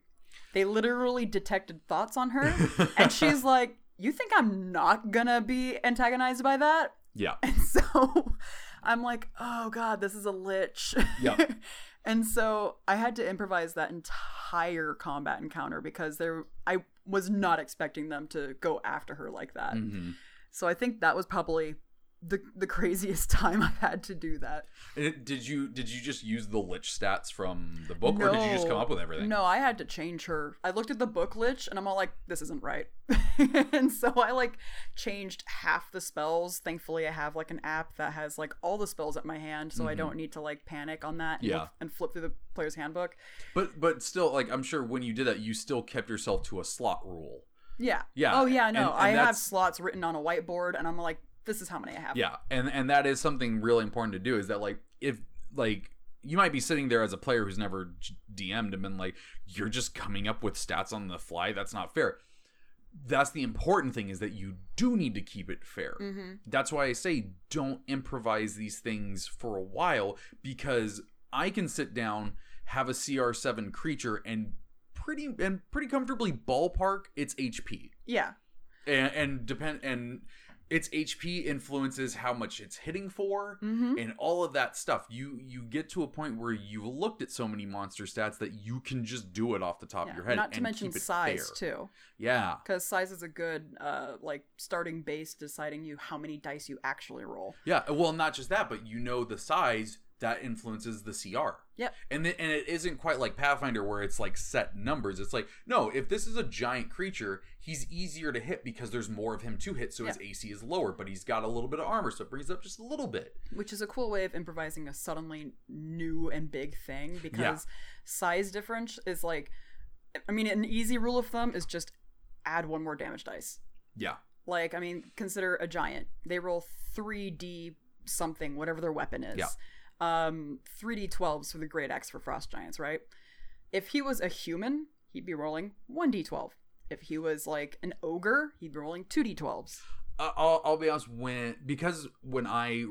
They literally detected thoughts on her. and she's like, You think I'm not gonna be antagonized by that? Yeah. And so I'm like, oh god, this is a lich. Yep. and so I had to improvise that entire combat encounter because there I was not expecting them to go after her like that. Mm-hmm. So I think that was probably the the craziest time I've had to do that. Did you did you just use the lich stats from the book, or did you just come up with everything? No, I had to change her. I looked at the book lich and I'm all like, this isn't right. and so I like changed half the spells. Thankfully, I have like an app that has like all the spells at my hand, so I Mhm. don't need to like panic on that and, Yeah. look- and flip through the player's handbook. But but still, like I'm sure when you did that, you still kept yourself to a slot rule. Yeah. Yeah, Oh yeah, no. and- and I have slots written on a whiteboard, and I'm like, this is how many I have. Yeah, and and that is something really important to do. Is that like if like you might be sitting there as a player who's never DM'd and been like, you're just coming up with stats on the fly. That's not fair. That's the important thing is that you do need to keep it fair. Mm-hmm. That's why I say don't improvise these things for a while because I can sit down, have a CR7 creature, and pretty and pretty comfortably ballpark its HP Yeah. and, and depend and its HP influences how much it's hitting for Mm-hmm. and all of that stuff. You you get to a point where you've looked at so many monster stats that you can just do it off the top of your head. Not to and mention keep it size fair. too, Yeah, because size is a good uh like starting base deciding you how many dice you actually roll. yeah. Well, not just that, but you know the size that influences the CR. Yeah. And th- and it isn't quite like Pathfinder where it's like set numbers. It's like no, if this is a giant creature, he's easier to hit because there's more of him to hit, so his AC is lower, but he's got a little bit of armor, so it brings up just a little bit. which is a cool way of improvising a suddenly new and big thing because size difference is like i mean an easy rule of thumb is just add one more damage dice Yeah. like i mean consider a giant they roll 3d something whatever their weapon is Yeah. Um 3d12s for the great axe for frost giants right if he was a human he'd be rolling 1d12 if he was like an ogre he'd be rolling 2d12s Uh, I'll, I'll be honest when because when I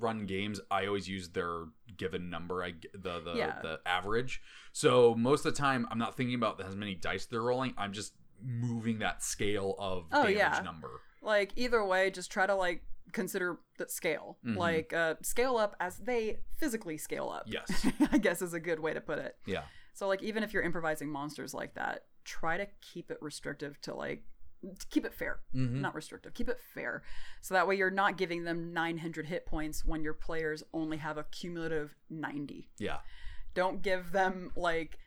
run games, I always use their given number. I the the, Yeah. the average. So most of the time, I'm not thinking about how many dice they're rolling. I'm just moving that scale of Oh, damage yeah. number. like either way just try to like consider the scale Mhm. like uh scale up as they physically scale up Yes. i guess is a good way to put it Yeah. so like even if you're improvising monsters like that try to keep it restrictive to like to keep it fair Mm-hmm. not restrictive keep it fair so that way you're not giving them 900 hit points when your players only have a cumulative 90 Yeah. don't give them like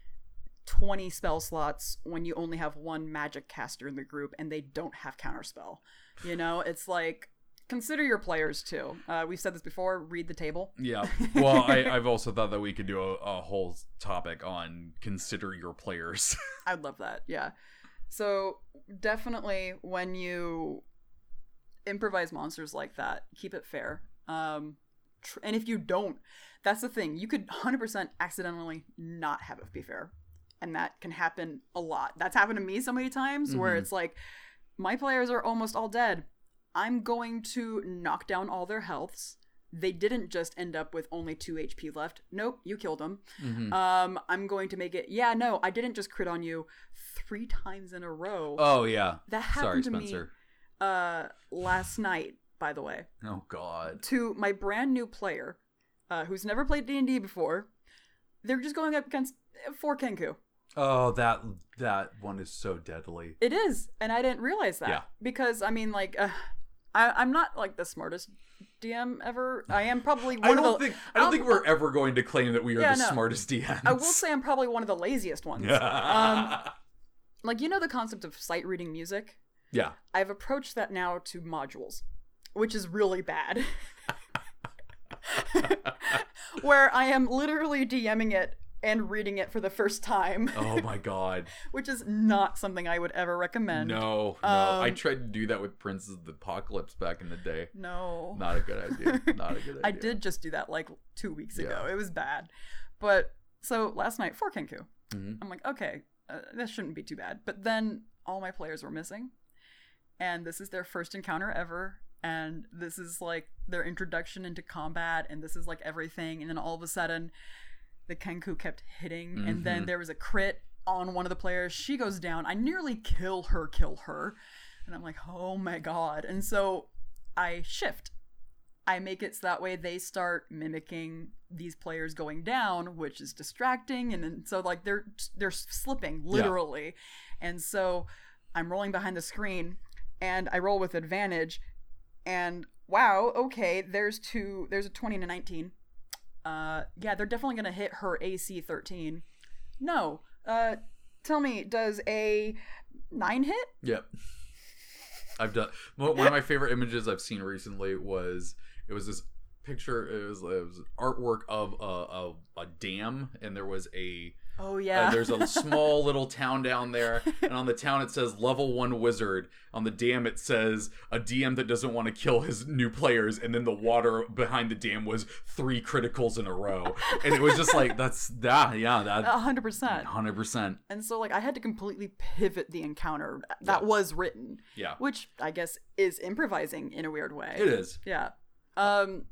20 spell slots when you only have one magic caster in the group and they don't have counterspell. You know, it's like consider your players too. Uh, we've said this before. Read the table. Yeah. Well, I, I've also thought that we could do a, a whole topic on consider your players. I'd love that. Yeah. So definitely when you improvise monsters like that, keep it fair. Um, tr- and if you don't, that's the thing. You could 100% accidentally not have it be fair. And that can happen a lot. That's happened to me so many times where Mhm. it's like, my players are almost all dead. I'm going to knock down all their healths. They didn't just end up with only 2 HP left. Nope, you killed them. Mhm. Um, I'm going to make it. Yeah, no, I didn't just crit on you three times in a row. oh yeah. that Sorry, happened to Spencer. me uh last night, by the way, Oh God. to my brand new player, uh, who's never played D and D before. They're just going up against uh, four Kenku. Oh, that that one is so deadly. It is, and I didn't realize that Yeah. because I mean, like, uh, I, I'm not like the smartest DM ever. I am probably I one don't of the. think I don't I'll- think we're ever going to claim that we are Yeah, the no. smartest DMs. I will say I'm probably one of the laziest ones. um, like you know the concept of sight reading music. Yeah. I've approached that now to modules, which is really bad. Where I am literally DMing it and reading it for the first time, Oh my god. which is not something I would ever recommend. No, no. I Um, tried to do that with Princes of the Apocalypse back in the day. No. Not a good idea. Not a good idea. I did just do that like two weeks ago. It was bad. But so last night for Kenku, Mhm. I'm like, okay, uh, this shouldn't be too bad. But then all my players were missing. And this is their first encounter ever. And this is like their introduction into combat. And this is like everything. And then all of a sudden, the Kenku kept hitting. And then Mhm. there was a crit on one of the players. She goes down. I nearly kill her, kill her. And I'm like, oh my God. And so I shift. I make it so that way they start mimicking these players going down, which is distracting, and then so like they're they're slipping literally, and so I'm rolling behind the screen, and I roll with advantage, and wow, okay, there's two, there's a twenty and a nineteen, uh, yeah, they're definitely gonna hit her AC thirteen. No, uh, tell me, does a nine hit? Yep. I've done one one of my favorite images I've seen recently was it was this picture it was, it was artwork of a, a, a dam and there was a Oh uh, yeah, there's a small little town down there and on the town it says level 1 wizard on the dam it says a DM that doesn't want to kill his new players and then the water behind the dam was three criticals in a row and it was just like that's that yeah that a hundred percent. 100% And so like I had to completely pivot the encounter that Yeah. was written, yeah which I guess is improvising in a weird way. it is Yeah. Um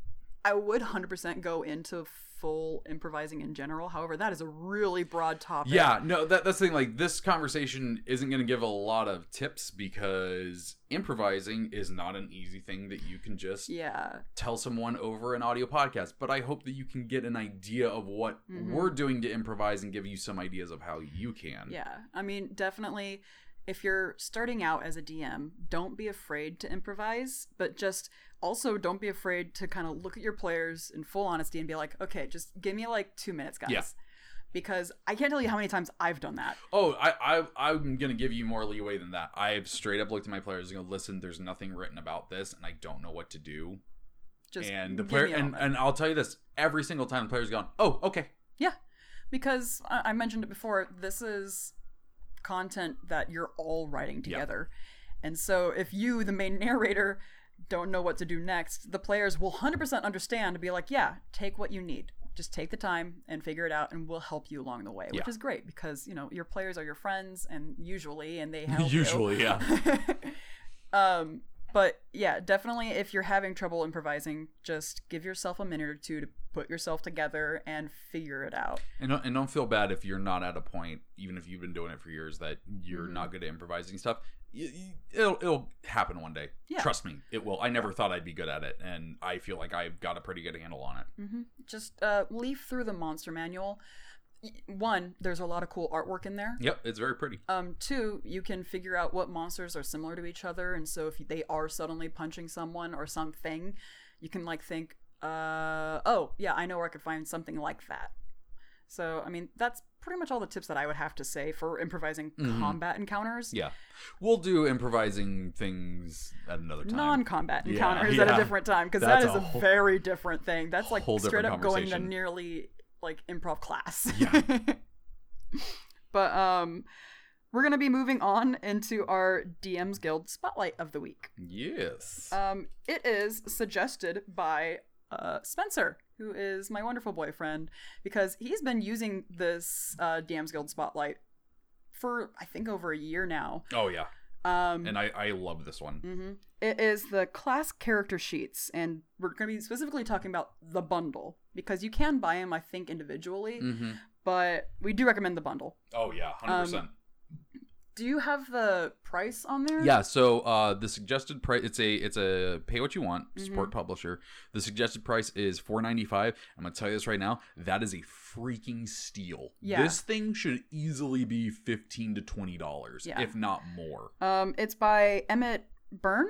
I would 100% go into full improvising in general. However, that is a really broad topic. Yeah, no, that, that's the thing. Like, this conversation isn't going to give a lot of tips because improvising is not an easy thing that you can just Yeah. tell someone over an audio podcast. But I hope that you can get an idea of what Mhm. we're doing to improvise and give you some ideas of how you can. Yeah. I mean, definitely if you're starting out as a DM, don't be afraid to improvise, but just also don't be afraid to kind of look at your players in full honesty and be like, "Okay, just give me like 2 minutes, guys." Yeah. Because I can't tell you how many times I've done that. Oh, I, I, I'm going to give you more leeway than that. I've straight up looked at my players and go, listen, there's nothing written about this, and I don't know what to do. Just and the player, and, and I'll tell you this every single time the player's gone, oh, okay. Yeah, because I I mentioned it before, this is content that you're all writing together. And so if you, the main narrator, don't know what to do next, the players will 100% understand to be like, yeah, take what you need. Just take the time and figure it out, and we'll help you along the way, which Yeah. is great because you know your players are your friends, and usually, and they help. you. Usually, yeah. um, but yeah, definitely, if you're having trouble improvising, just give yourself a minute or two to put yourself together and figure it out. And don't, and don't feel bad if you're not at a point, even if you've been doing it for years, that you're Mhm. not good at improvising stuff. It'll it'll happen one day. Yeah. Trust me, it will. I never thought I'd be good at it, and I feel like I've got a pretty good handle on it. hmm Just uh, leaf through the monster manual. One, there's a lot of cool artwork in there. Yep, it's very pretty. Um, two, you can figure out what monsters are similar to each other, and so if they are suddenly punching someone or something, you can like think, uh, oh yeah, I know where I could find something like that. So I mean, that's pretty much all the tips that I would have to say for improvising Mhm. combat encounters. Yeah, we'll do improvising things at another time. Non-combat Yeah, encounters at a different time because That's a a whole- very different thing. That's like straight up going to nearly like improv class. Yeah. but um, we're gonna be moving on into our DM's Guild spotlight of the week. yes. Um, it is suggested by uh, Spencer, who is my wonderful boyfriend, because he's been using this uh, DM's Guild spotlight for I think over a year now. oh yeah, Um, and I I love this one. hmm It is the class character sheets, and we're going to be specifically talking about the bundle because you can buy them, I think, individually, Mm-hmm. but we do recommend the bundle. Oh yeah, hundred Um, percent. Do you have the price on there? Yeah, so uh, the suggested price it's a it's a pay what you want Mm-hmm. support publisher. The suggested price is four ninety five. I'm gonna tell you this right now. That is a freaking steal. Yeah. This thing should easily be fifteen to twenty dollars, Yeah. if not more. Um, it's by Emmet Byrne.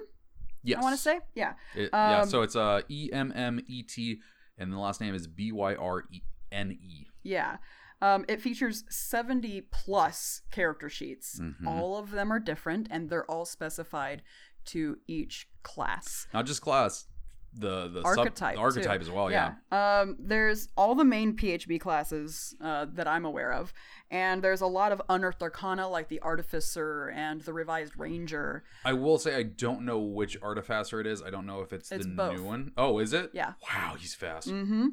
Yes, I want to say, yeah. It- yeah. um, So it's uh, E M M E T, and the last name is B Y R E N E. Yeah. Um, it features 70 plus character sheets. Mhm. All of them are different and they're all specified to each class. Not just class, the the sub- Archetype. the archetype too. as well. Yeah. Um, there's all the main PHB classes uh, that I'm aware of, and there's a lot of unearthed arcana like the Artificer and the Revised Ranger. I will say I don't know which artificer it is. I don't know if it's, It's the both. new one. Oh, is it? Yeah. Wow, he's fast. Mm-hmm.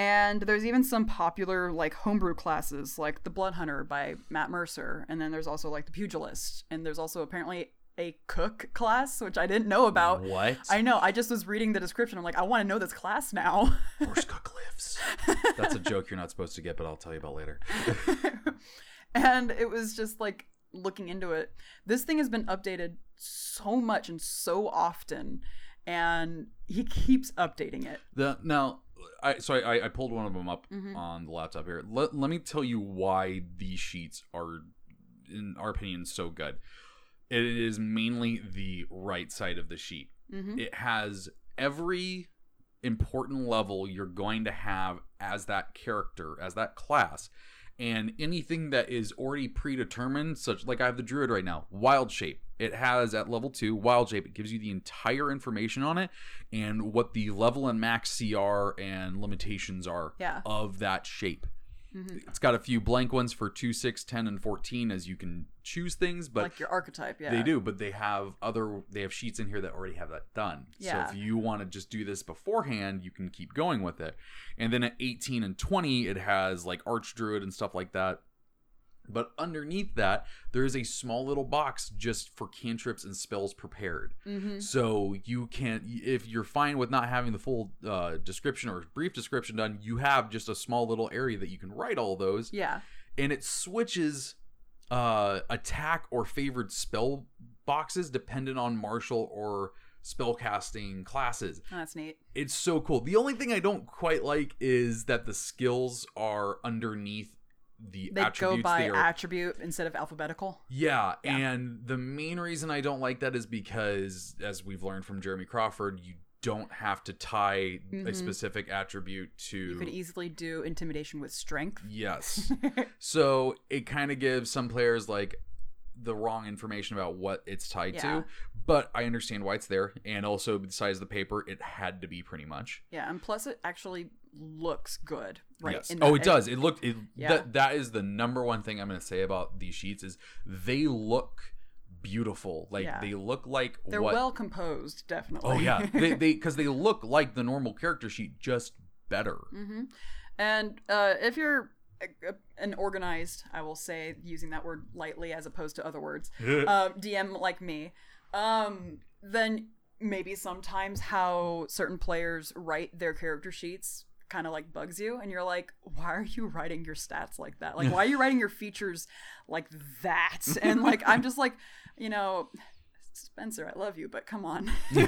And there's even some popular like homebrew classes like the Blood Hunter by Matt Mercer, and then there's also like the Pugilist, and there's also apparently a cook class which I didn't know about. What? I know. I just was reading the description. I'm like, I want to know this class now. Horse cook lives. That's a joke you're not supposed to get, but I'll tell you about later. and it was just like looking into it. This thing has been updated so much and so often, and he keeps updating it. The now, I so I, I pulled one of them up Mhm. on the laptop here. Let, let me tell you why these sheets are, in our opinion, so good. It is mainly the right side of the sheet. hmm It has every important level you're going to have as that character, as that class. And anything that is already predetermined, such like I have the druid right now, wild shape. It has at level two wild shape. It gives you the entire information on it and what the level and max CR and limitations are Yeah. of that shape. Mhm. It's got a few blank ones for 2, 6, 10, and 14 as you can choose things, but like your archetype, yeah. they do, but they have other they have sheets in here that already have that done. Yeah. So if you want to just do this beforehand, you can keep going with it. And then at 18 and 20, it has like Archdruid and stuff like that. But underneath that, there is a small little box just for cantrips and spells prepared. hmm So you can, if you're fine with not having the full uh, description or brief description done, you have just a small little area that you can write all those Yeah. and it switches uh attack or favored spell boxes dependent on martial or spellcasting classes. Oh, that's neat. It's so cool. The only thing I don't quite like is that the skills are underneath the They attributes go by are attribute instead of alphabetical. yeah, Yeah. and the main reason I don't like that is because, as we've learned from Jeremy Crawford, you don't have to tie a Mhm. specific attribute to. You could easily do intimidation with strength. Yes. so it kind of gives some players like the wrong information about what it's tied Yeah. to, but I understand why it's there. And also, the size of the paper, it had to be pretty much. yeah, and plus it actually looks good, right? Yes. Oh, it does. It looked. It, Yeah. that that is the number one thing I'm going to say about these sheets is they look beautiful. Like Yeah. they look like They're what. well composed, definitely. oh yeah, they they because they look like the normal character sheet, just better. hmm And uh, if you're a- a- an organized, I will say, using that word lightly as opposed to other words, uh, DM like me, um, then maybe sometimes how certain players write their character sheets kind of like bugs you and you're like why are you writing your stats like that? Like why are you writing your features like that? And like i'm just like you know spencer i love you but come on.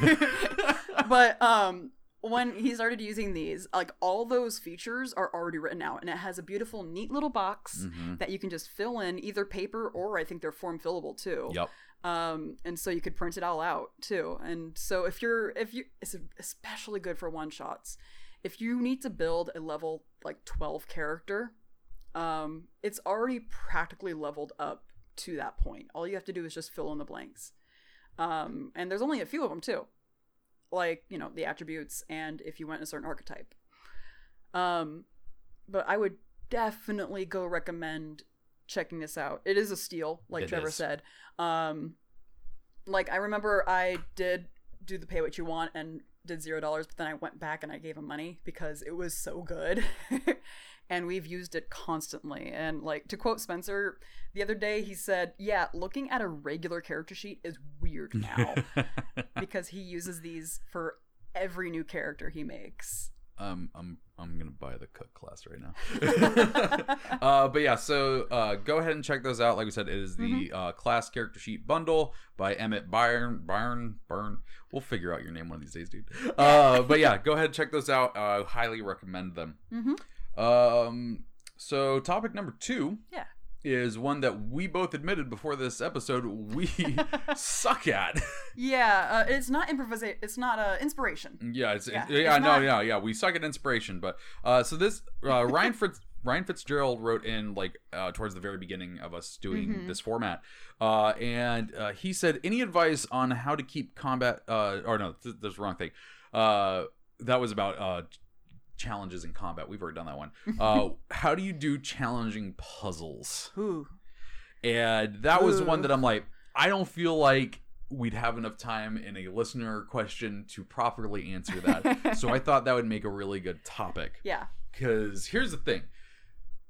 But um when he started using these like all those features are already written out and it has a beautiful neat little box Mhm. that you can just fill in either paper or i think they're form fillable too. Yep. um and so you could print it all out too. And so if you're if you it's especially good for one shots if you need to build a level like 12 character um it's already practically leveled up to that point. All you have to do is just fill in the blanks. Um and there's only a few of them too. Like you know the attributes and if you went a certain archetype. Um but i would definitely go recommend checking this out. It is a steal like It trevor is. said. Um like i remember i did do the pay what you want and did zero dollars but then i went back and i gave him money because it was so good. And we've used it constantly. And like to quote spencer the other day he said yeah looking at a regular character sheet is weird now because he uses these for every new character he makes um, I'm I'm gonna buy the cook class right now. uh, but yeah, so uh, go ahead and check those out. Like we said, it is the Mm-hmm. uh, class character sheet bundle by Emmet Byron. Byron Burn. We'll figure out your name one of these days, dude. Uh, but yeah, go ahead and check those out. Uh, highly recommend them. mm-hmm. Um, so topic number two. Yeah. Is one that we both admitted before this episode we suck at. yeah uh, it's not improvisation it's not uh, inspiration Yeah, it's Yeah, yeah, it's no, not- yeah, yeah. We suck at inspiration, but uh, so this uh, Ryan Fitz Ryan Fitzgerald wrote in like uh, towards the very beginning of us doing Mhm. this format, uh, and uh, he said, "Any advice on how to keep combat?" Uh, or no, th- that's the wrong thing. Uh, that was about uh, challenges in combat. We've already done that one. Uh, how do you do challenging puzzles? Ooh. And that was one that I'm like, I don't feel like we'd have enough time in a listener question to properly answer that. so I thought that would make a really good topic. Yeah. Because here's the thing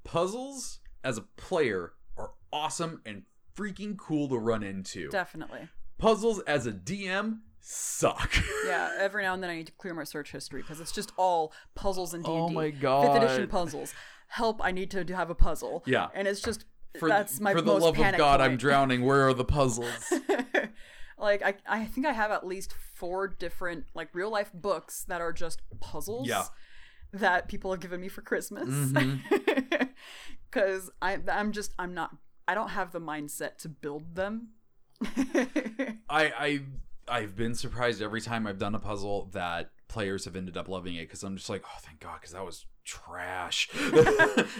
puzzles as a player are awesome and freaking cool to run into. Definitely. Puzzles as a DM suck. Yeah. Every now and then I need to clear my search history because it's just all puzzles and D&D. Oh my god. Fifth edition puzzles. Help! I need to have a puzzle. Yeah. And it's just For, that's my for the love of God, I'm drowning. Where are the puzzles? like I, I think I have at least four different like real life books that are just puzzles Yeah. that people have given me for Christmas. Mhm. Cause I I'm just I'm not I don't have the mindset to build them. I I I've been surprised every time I've done a puzzle that players have ended up loving it because I'm just like, oh, thank God, because that was trash.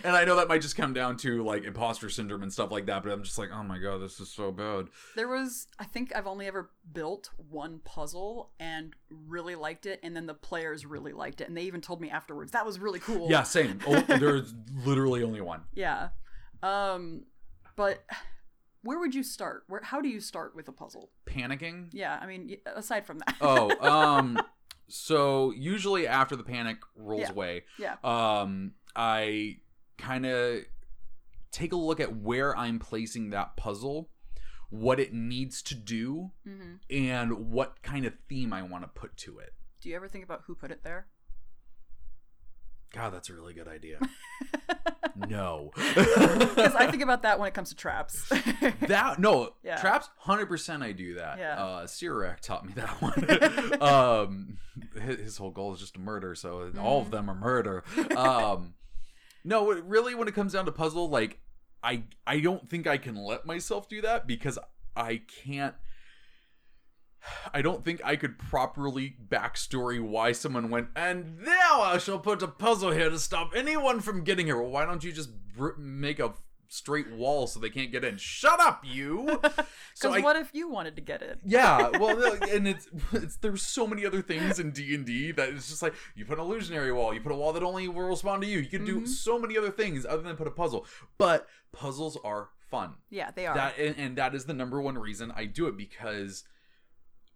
and I know that might just come down to like imposter syndrome and stuff like that, but I'm just like, oh my God, this is so bad. there was I think I've only ever built one puzzle and really liked it and then the players really liked it and they even told me afterwards that was really cool. Yeah, same. Oh, there's literally only one. Yeah. Um but where would you start? Where how do you start with a puzzle? Panicking. Yeah, I mean, aside from that. Oh, um, so usually after the panic rolls Yeah. away, yeah. um, I kind of take a look at where I'm placing that puzzle, what it needs to do, hmm and what kind of theme I want to put to it. Do you ever think about who put it there? God, that's a really good idea. no. Because I think about that when it comes to traps. that no Yeah. traps 100% i do that Yeah. uh Sirak taught me that one um his, his whole goal is just to murder so all of Mhm. them are murder um no really when it comes down to puzzle like i i don't think i can let myself do that because i can't I don't think I could properly backstory why someone went, and now I shall put a puzzle here to stop anyone from getting here. Well, why don't you just br- make a straight wall so they can't get in? Shut up, you! Because I, what if you wanted to get it? yeah, well, no, and it's, it's there's so many other things in D and D that it's just like you put an illusionary wall, you put a wall that only will respond to you. You can do Mhm. so many other things other than put a puzzle. But puzzles are fun. Yeah, they are. That and, and that is the number one reason I do it because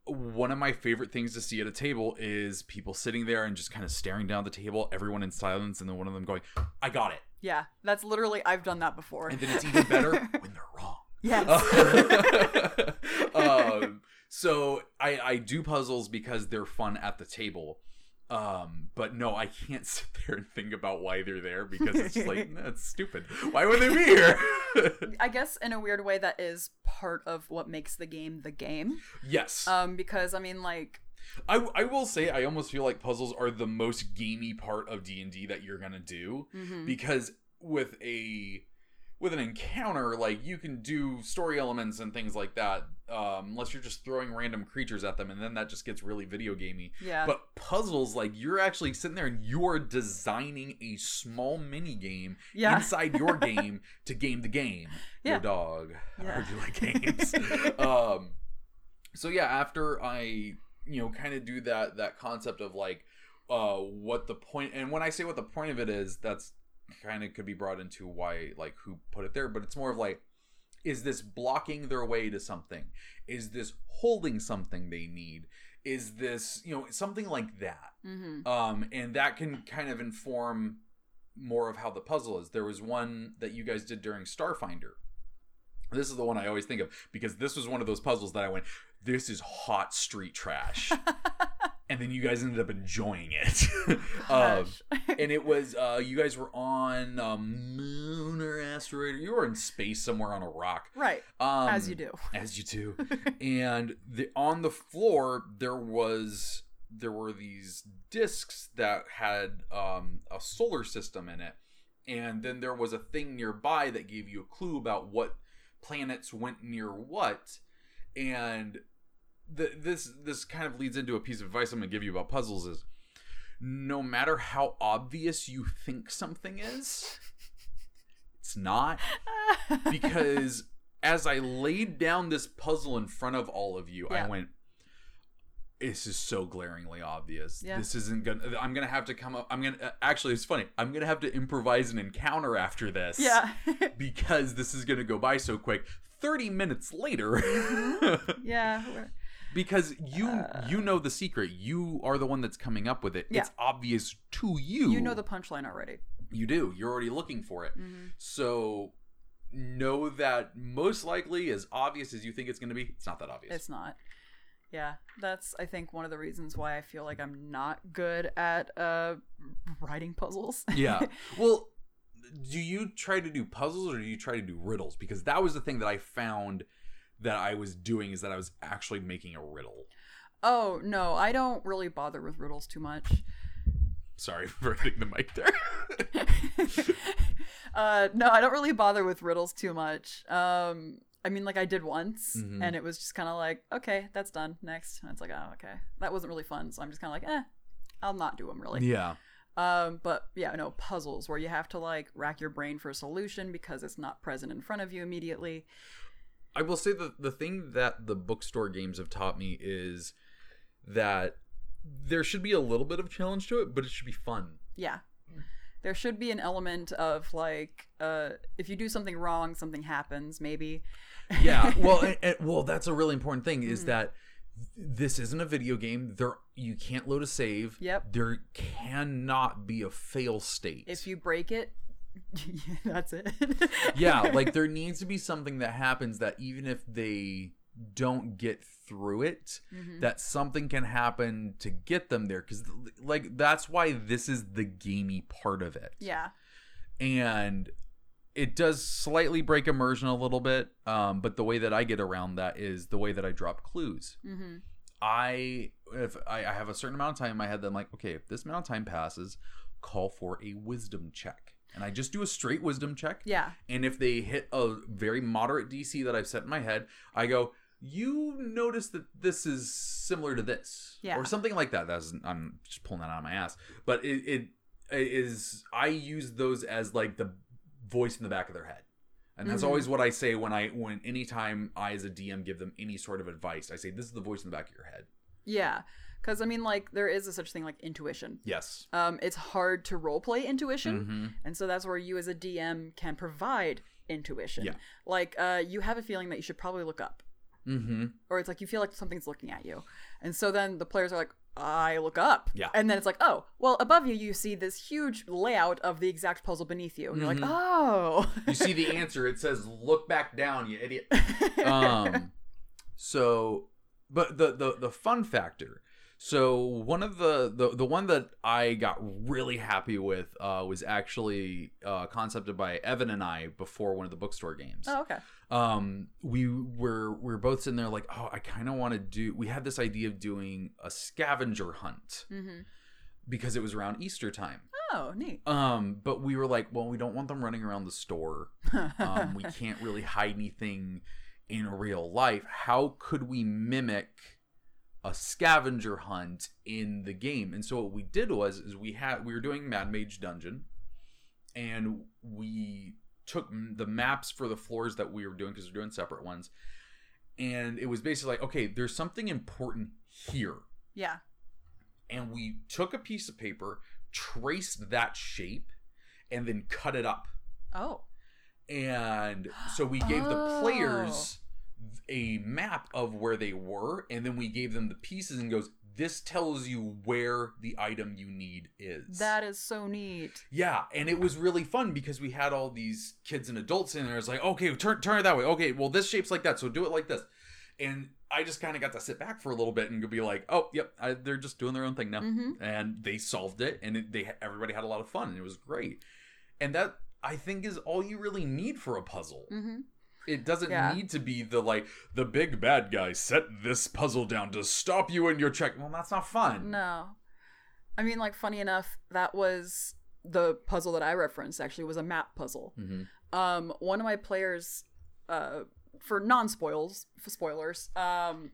one of my favorite things to see at a table is people sitting there and just kind of staring down the table, everyone in silence, and then one of them going, "I got it," yeah, that's literally I've done that before. and then it's even better when they're wrong. yes. um, so I, I do puzzles because they're fun at the table. Um, but no, I can't sit there and think about why they're there because it's just like that's stupid. Why would they be here? I guess in a weird way that is part of what makes the game the game. yes, Um, because I mean, like, I, I will say I almost feel like puzzles are the most gamey part of D and D that you're gonna do mhm. because with a with an encounter like you can do story elements and things like that um, unless you're just throwing random creatures at them and then that just gets really video gamey. Yeah, but puzzles like you're actually sitting there and you're designing a small mini game yeah, inside your game to game the game. Yeah. your dog. I heard you like games. Um so yeah after i you know kind of do that that concept of like uh what the point and when i say what the point of it is that's kind of could be brought into why like who put it there but it's more of like is this blocking their way to something? Is this holding something they need? Is this you know something like that. Hmm um, and that can kind of inform more of how the puzzle is. There was one that you guys did during Starfinder. This is the one I always think of because this was one of those puzzles that I went, "This is hot street trash," and then you guys ended up enjoying it. um, and it was uh, you guys were on a moon or asteroid, or you were in space somewhere on a rock. right, Um, as you do. as you do and the on the floor there was there were these discs that had um, a solar system in it and then there was a thing nearby that gave you a clue about what planets went near what and the, this this kind of leads into a piece of advice i'm going to give you about puzzles is no matter how obvious you think something is it's not because as I laid down this puzzle in front of all of you, Yeah. I went, "This is so glaringly obvious. Yeah. This isn't gonna. I'm gonna have to come up. I'm gonna uh, actually. It's funny. I'm gonna have to improvise an encounter after this. yeah. because this is gonna go by so quick. Thirty minutes later, yeah. Because you Uh. you know the secret. You are the one that's coming up with it. Yeah. It's obvious to you. You know the punchline already. You do. You're already looking for it. Mhm. So know that most likely, as obvious as you think it's going to be, it's not that obvious. It's not. Yeah, that's I think one of the reasons why I feel like I'm not good at uh writing puzzles. yeah. Well, do you try to do puzzles or do you try to do riddles? Because that was the thing that I found that I was doing is that I was actually making a riddle. oh no, I don't really bother with riddles too much. Sorry for hitting the mic there. uh no, I don't really bother with riddles too much. Um I mean like I did once Mhm. and it was just kind of like, okay, that's done. Next. And it's like, oh, okay. That wasn't really fun, so I'm just kind of like, eh, I'll not do them really. yeah. Um, but yeah, no puzzles where you have to like rack your brain for a solution because it's not present in front of you immediately. I will say that the thing that the bookstore games have taught me is that there should be a little bit of challenge to it, but it should be fun. Yeah, there should be an element of like, uh, if you do something wrong, something happens. Maybe. Yeah, well, and, and- well, that's a really important thing is Mhm. that this isn't a video game. There, you can't load a save. Yep. There cannot be a fail state. If you break it, that's it. yeah, like there needs to be something that happens that even if they don't get through it, Mhm. that something can happen to get them there. Because like that's why this is the gamey part of it. yeah. and it does slightly break immersion a little bit um, but the way that i get around that is the way that i drop clues hmm i if I, I have a certain amount of time in my head that i'm like okay if this amount of time passes call for a wisdom check and i just do a straight wisdom check Yeah. and if they hit a very moderate dc that i've set in my head i go you notice that this is similar to this Yeah. or something like that that's i'm just pulling that out of my ass but it, it it is i use those as like the voice in the back of their head and that's Mhm. always what i say when i when anytime i as a dm give them any sort of advice i say this is the voice in the back of your head Yeah. Because I mean, like, there is a such thing like intuition. yes Um, it's hard to roleplay intuition. Mhm. And so that's where you as a DM can provide intuition. Yeah. Like uh, you have a feeling that you should probably look up. mm-hmm. Or it's like you feel like something's looking at you. And so then the players are like, I look up. Yeah. And then it's like, oh, well, above you, you see this huge layout of the exact puzzle beneath you. And you're Mhm. like, oh. you see the answer it says look back down you idiot um so but the the the fun factor so one of the the, the one that i got really happy with uh was actually uh concepted by evan and i before one of the bookstore games oh, okay. um we were we are both sitting there like oh i kind of want to do we had this idea of doing a scavenger hunt hmm because it was around easter time Oh, neat. um but we were like well we don't want them running around the store um, we can't really hide anything in real life. How could we mimic a scavenger hunt in the game? And so what we did was is we had we were doing Mad Mage Dungeon, and we took the maps for the floors that we were doing because we're doing separate ones, and it was basically like okay, there's something important here, yeah. and we took a piece of paper, traced that shape, and then cut it up Oh. and so we gave the players oh. A map of where they were and then we gave them the pieces and goes this tells you where the item you need is. That is so neat. yeah and it was really fun because we had all these kids and adults in there. It's like okay turn turn it that way. Okay well this shape's like that so do it like this. And i just kind of got to sit back for a little bit and go be like oh yep I, they're just doing their own thing now. Hmm and they solved it and it, they everybody had a lot of fun and it was great. And that i think is all you really need for a puzzle. Hmm it doesn't Yeah. need to be the like the big bad guy set this puzzle down to stop you in your check well that's not fun No. I mean, like, funny enough, that was the puzzle that I referenced, actually, was a map puzzle. hmm Um, one of my players, uh, for non spoils, for spoilers, um,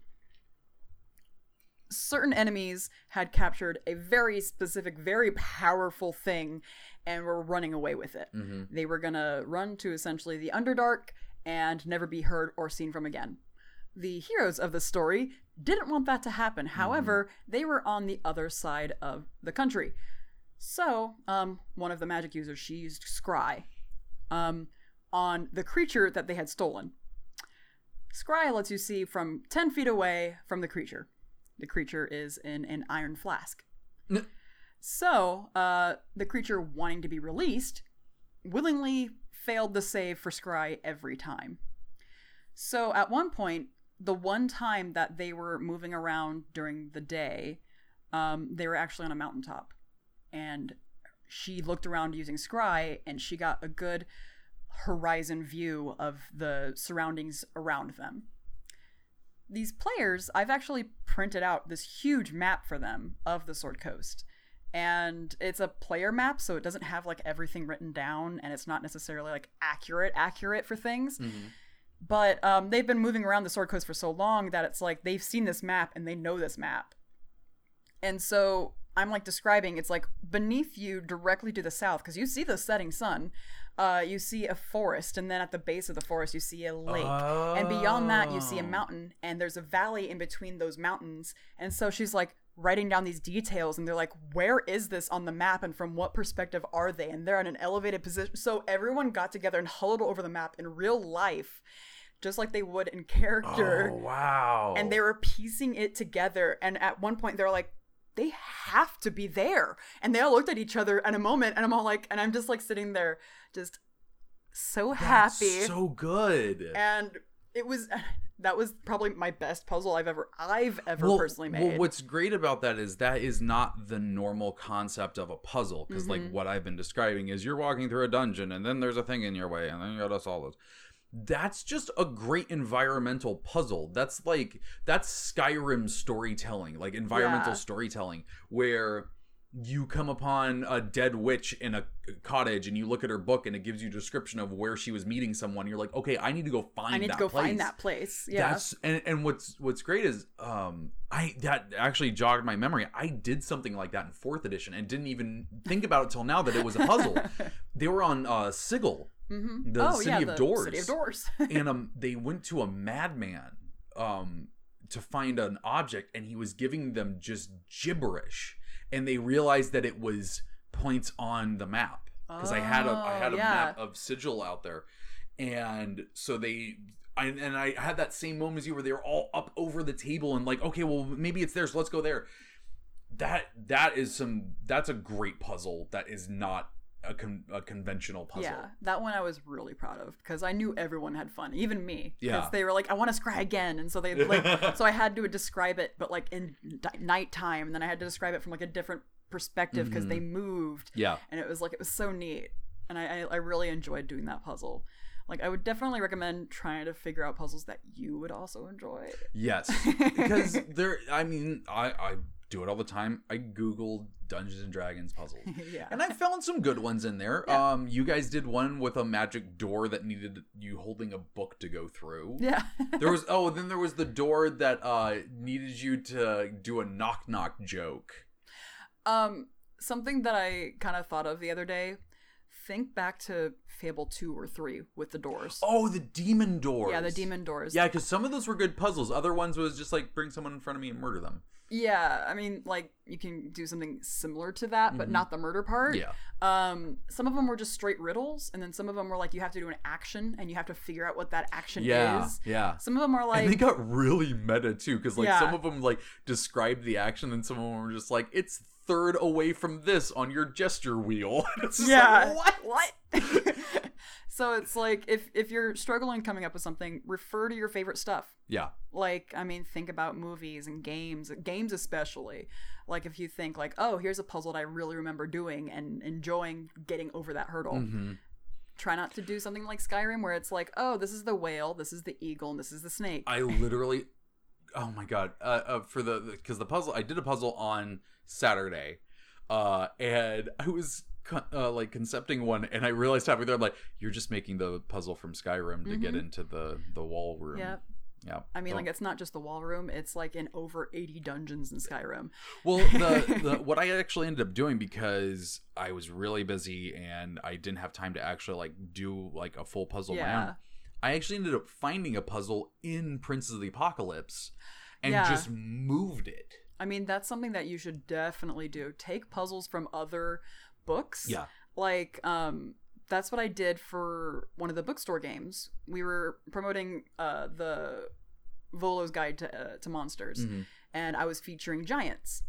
certain enemies had captured a very specific, very powerful thing and were running away with it. hmm They were gonna run to essentially the Underdark and never be heard or seen from again. The heroes of the story didn't want that to happen. However, they were on the other side of the country. So, um, one of the magic users, she used Scry um, on the creature that they had stolen. Scry lets you see from 10 feet away from the creature. The creature is in an iron flask. So, uh, the creature wanting to be released willingly failed the save for Scry every time. So, at one point, the one time that they were moving around during the day, um, they were actually on a mountaintop. And she looked around using Scry, and she got a good horizon view of the surroundings around them. These players, I've actually printed out this huge map for them of the Sword Coast. And it's a player map, so it doesn't have like everything written down, and it's not necessarily like accurate, accurate for things. hmm But um, they've been moving around the Sword Coast for so long that it's like they've seen this map and they know this map. And so I'm like describing it's like beneath you, directly to the south, because you see the setting sun. Uh, you see a forest, and then at the base of the forest, you see a lake. And beyond that, you see a Oh. mountain, and there's a valley in between those mountains. And so she's like writing down these details, and they're like, where is this on the map, and from what perspective are they? And they're in an elevated position. So everyone got together and huddled over the map in real life, just like they would in character. Oh wow! And they were piecing it together. And at one point, they're like, they have to be there. And they all looked at each other in a moment, and I'm all like, and I'm just like sitting there, just so That's happy so good. and it was that was probably my best puzzle I've ever I've ever well, personally made. Well, what's great about that is that is not the normal concept of a puzzle because, like, Mhm. what I've been describing is you're walking through a dungeon and then there's a thing in your way and then you gotta solve it. That's just a great environmental puzzle. That's like that's Skyrim storytelling, like environmental Yeah. storytelling, where you come upon a dead witch in a cottage and you look at her book and it gives you a description of where she was meeting someone. You're like, okay, I need to go find. I need to that go place. find that place. Yeah. That's and and what's what's great is um I that actually jogged my memory. I did something like that in fourth edition and didn't even think about it till now that it was a puzzle. they were on uh Sigil mm-hmm. the oh, City yeah, of the Doors. City of Doors. and um they went to a madman um to find an object and he was giving them just gibberish and they realized that it was points on the map. Because I had a I Oh, had a yeah. map of sigil out there. And so they I, and I had that same moment as you where they were all up over the table and like okay well maybe it's there so let's go there. That that is some that's a great puzzle that is not a, con, a conventional puzzle Yeah, that one I was really proud of because I knew everyone had fun, even me. Yeah. Because they were like, "I want to scry again," and so they like, so I had to describe it, but like in di- nighttime, and then I had to describe it from like a different perspective because Mhm. they moved, yeah and it was like it was so neat, and I, I I really enjoyed doing that puzzle. Like I would definitely recommend trying to figure out puzzles that you would also enjoy. Yes, because there. I mean, I I do it all the time. I Google Dungeons and Dragons puzzles, yeah. and I found some good ones in there. Yeah. Um, you guys did one with a magic door that needed you holding a book to go through. yeah. There was oh, then there was the door that uh needed you to do a knock knock joke. Um, something that I kind of thought of the other day. Think back to Fable two or three with the doors. Oh, the demon doors. yeah, the demon doors. Yeah, because some of those were good puzzles. Other ones was just like bring someone in front of me and murder them. Yeah, I mean, like you can do something similar to that, but Mhm. not the murder part. Yeah. Um, some of them were just straight riddles, and then some of them were like you have to do an action, and you have to figure out what that action Yeah. is. Yeah. Some of them are like, and they got really meta too, because like Yeah. some of them like described the action, and some of them were just like, "It's third away from this on your gesture wheel." it's just yeah, like, what? What? so it's like if if you're struggling coming up with something, refer to your favorite stuff. Yeah, Like, I mean, think about movies and games, games especially. Like, if you think like, oh, here's a puzzle that I really remember doing and enjoying getting over that hurdle. Mhm. try not to do something like Skyrim where it's like, oh, this is the whale, this is the eagle, and this is the snake. I literally, oh my god, uh, uh for the because the puzzle, I did a puzzle on Saturday, uh, and I was. co- Uh, like concepting one, and I realized halfway there, I'm like, "You're just making the puzzle from Skyrim to get Mhm. into the the wall room." Yep. Yeah. I mean, like it's not just the wall room; it's like in over eighty dungeons in Skyrim. Well, the, the what I actually ended up doing because I was really busy and I didn't have time to actually like do like a full puzzle Yeah. I actually ended up finding a puzzle in Princes of the Apocalypse and Yeah. just moved it. I mean, that's something that you should definitely do. Take puzzles from other books. Yeah. Like, um, that's what I did for one of the bookstore games. We were promoting uh, the Volo's Guide to, uh, to Monsters, Mhm. and I was featuring giants.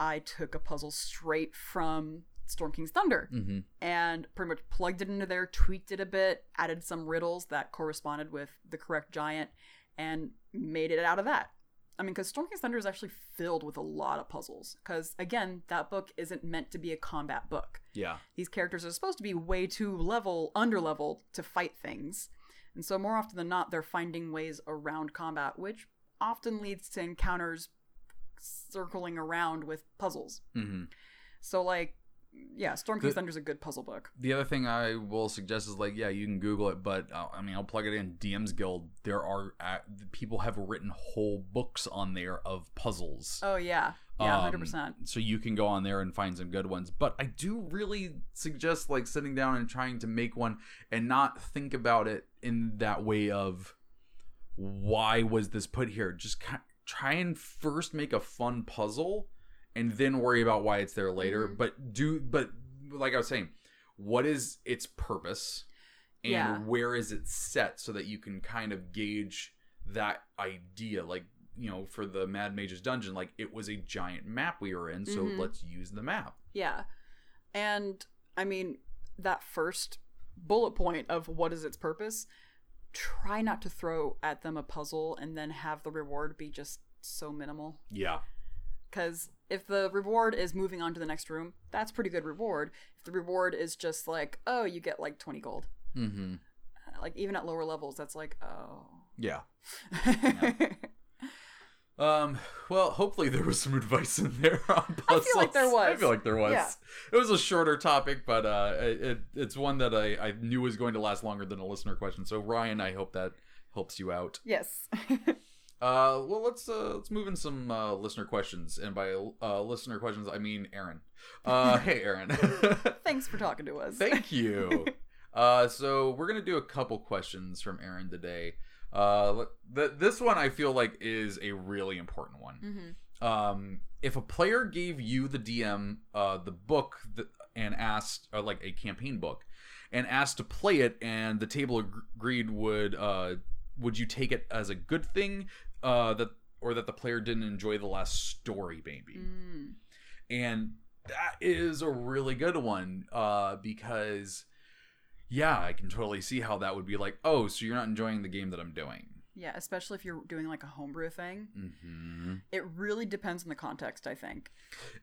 I took a puzzle straight from Storm King's Thunder Mm-hmm. and pretty much plugged it into there, tweaked it a bit, added some riddles that corresponded with the correct giant, and made it out of that. I mean, because Storm King's Thunder is actually filled with a lot of puzzles. Because again, that book isn't meant to be a combat book. Yeah. These characters are supposed to be way too level, under level to fight things, and so more often than not, they're finding ways around combat, which often leads to encounters circling around with puzzles. Mm-hmm. So like, yeah, Storm King's The- Thunder is a good puzzle book. The other thing I will suggest is like, yeah, you can Google it, but uh, I mean, I'll plug it in. DM's Guild. There are uh, people have written whole books on there of puzzles. Oh yeah, yeah, Um, hundred percent. so you can go on there and find some good ones but i do really suggest like sitting down and trying to make one and not think about it in that way of why was this put here just ki try and first make a fun puzzle and then worry about why it's there later Mhm. but do but like i was saying what is its purpose and Yeah. where is it set so that you can kind of gauge that idea like you know for the mad mage's dungeon like it was a giant map we were in so Mhm. let's use the map Yeah, and I mean that first bullet point of what is its purpose. Try not to throw at them a puzzle and then have the reward be just so minimal. yeah Because if the reward is moving on to the next room, that's pretty good reward. If the reward is just like, oh, you get like twenty gold, mm-hmm like even at lower levels, that's like, oh. yeah um well hopefully there was some advice in there on I feel like there was. i feel like there was Yeah. it was a shorter topic but uh it it's one that i i knew was going to last longer than a listener question so ryan i hope that helps you out yes. Uh, well, let's uh, let's move in some uh, listener questions, and by uh, listener questions, I mean Aaron. Uh, hey, Aaron. Thanks for talking to us. Thank you. Uh, so we're gonna do a couple questions from Aaron today. Uh, th- this one I feel like is a really important one. hmm Um, if a player gave you the DM uh, the book th- and asked, or like a campaign book, and asked to play it, and the table ag- agreed, would uh, would you take it as a good thing uh, that or that the player didn't enjoy the last story, maybe? Mm. and that is a really good one uh, because yeah, I can totally see how that would be like. Oh, so you're not enjoying the game that I'm doing? Yeah, especially if you're doing like a homebrew thing. hmm It really depends on the context, I think.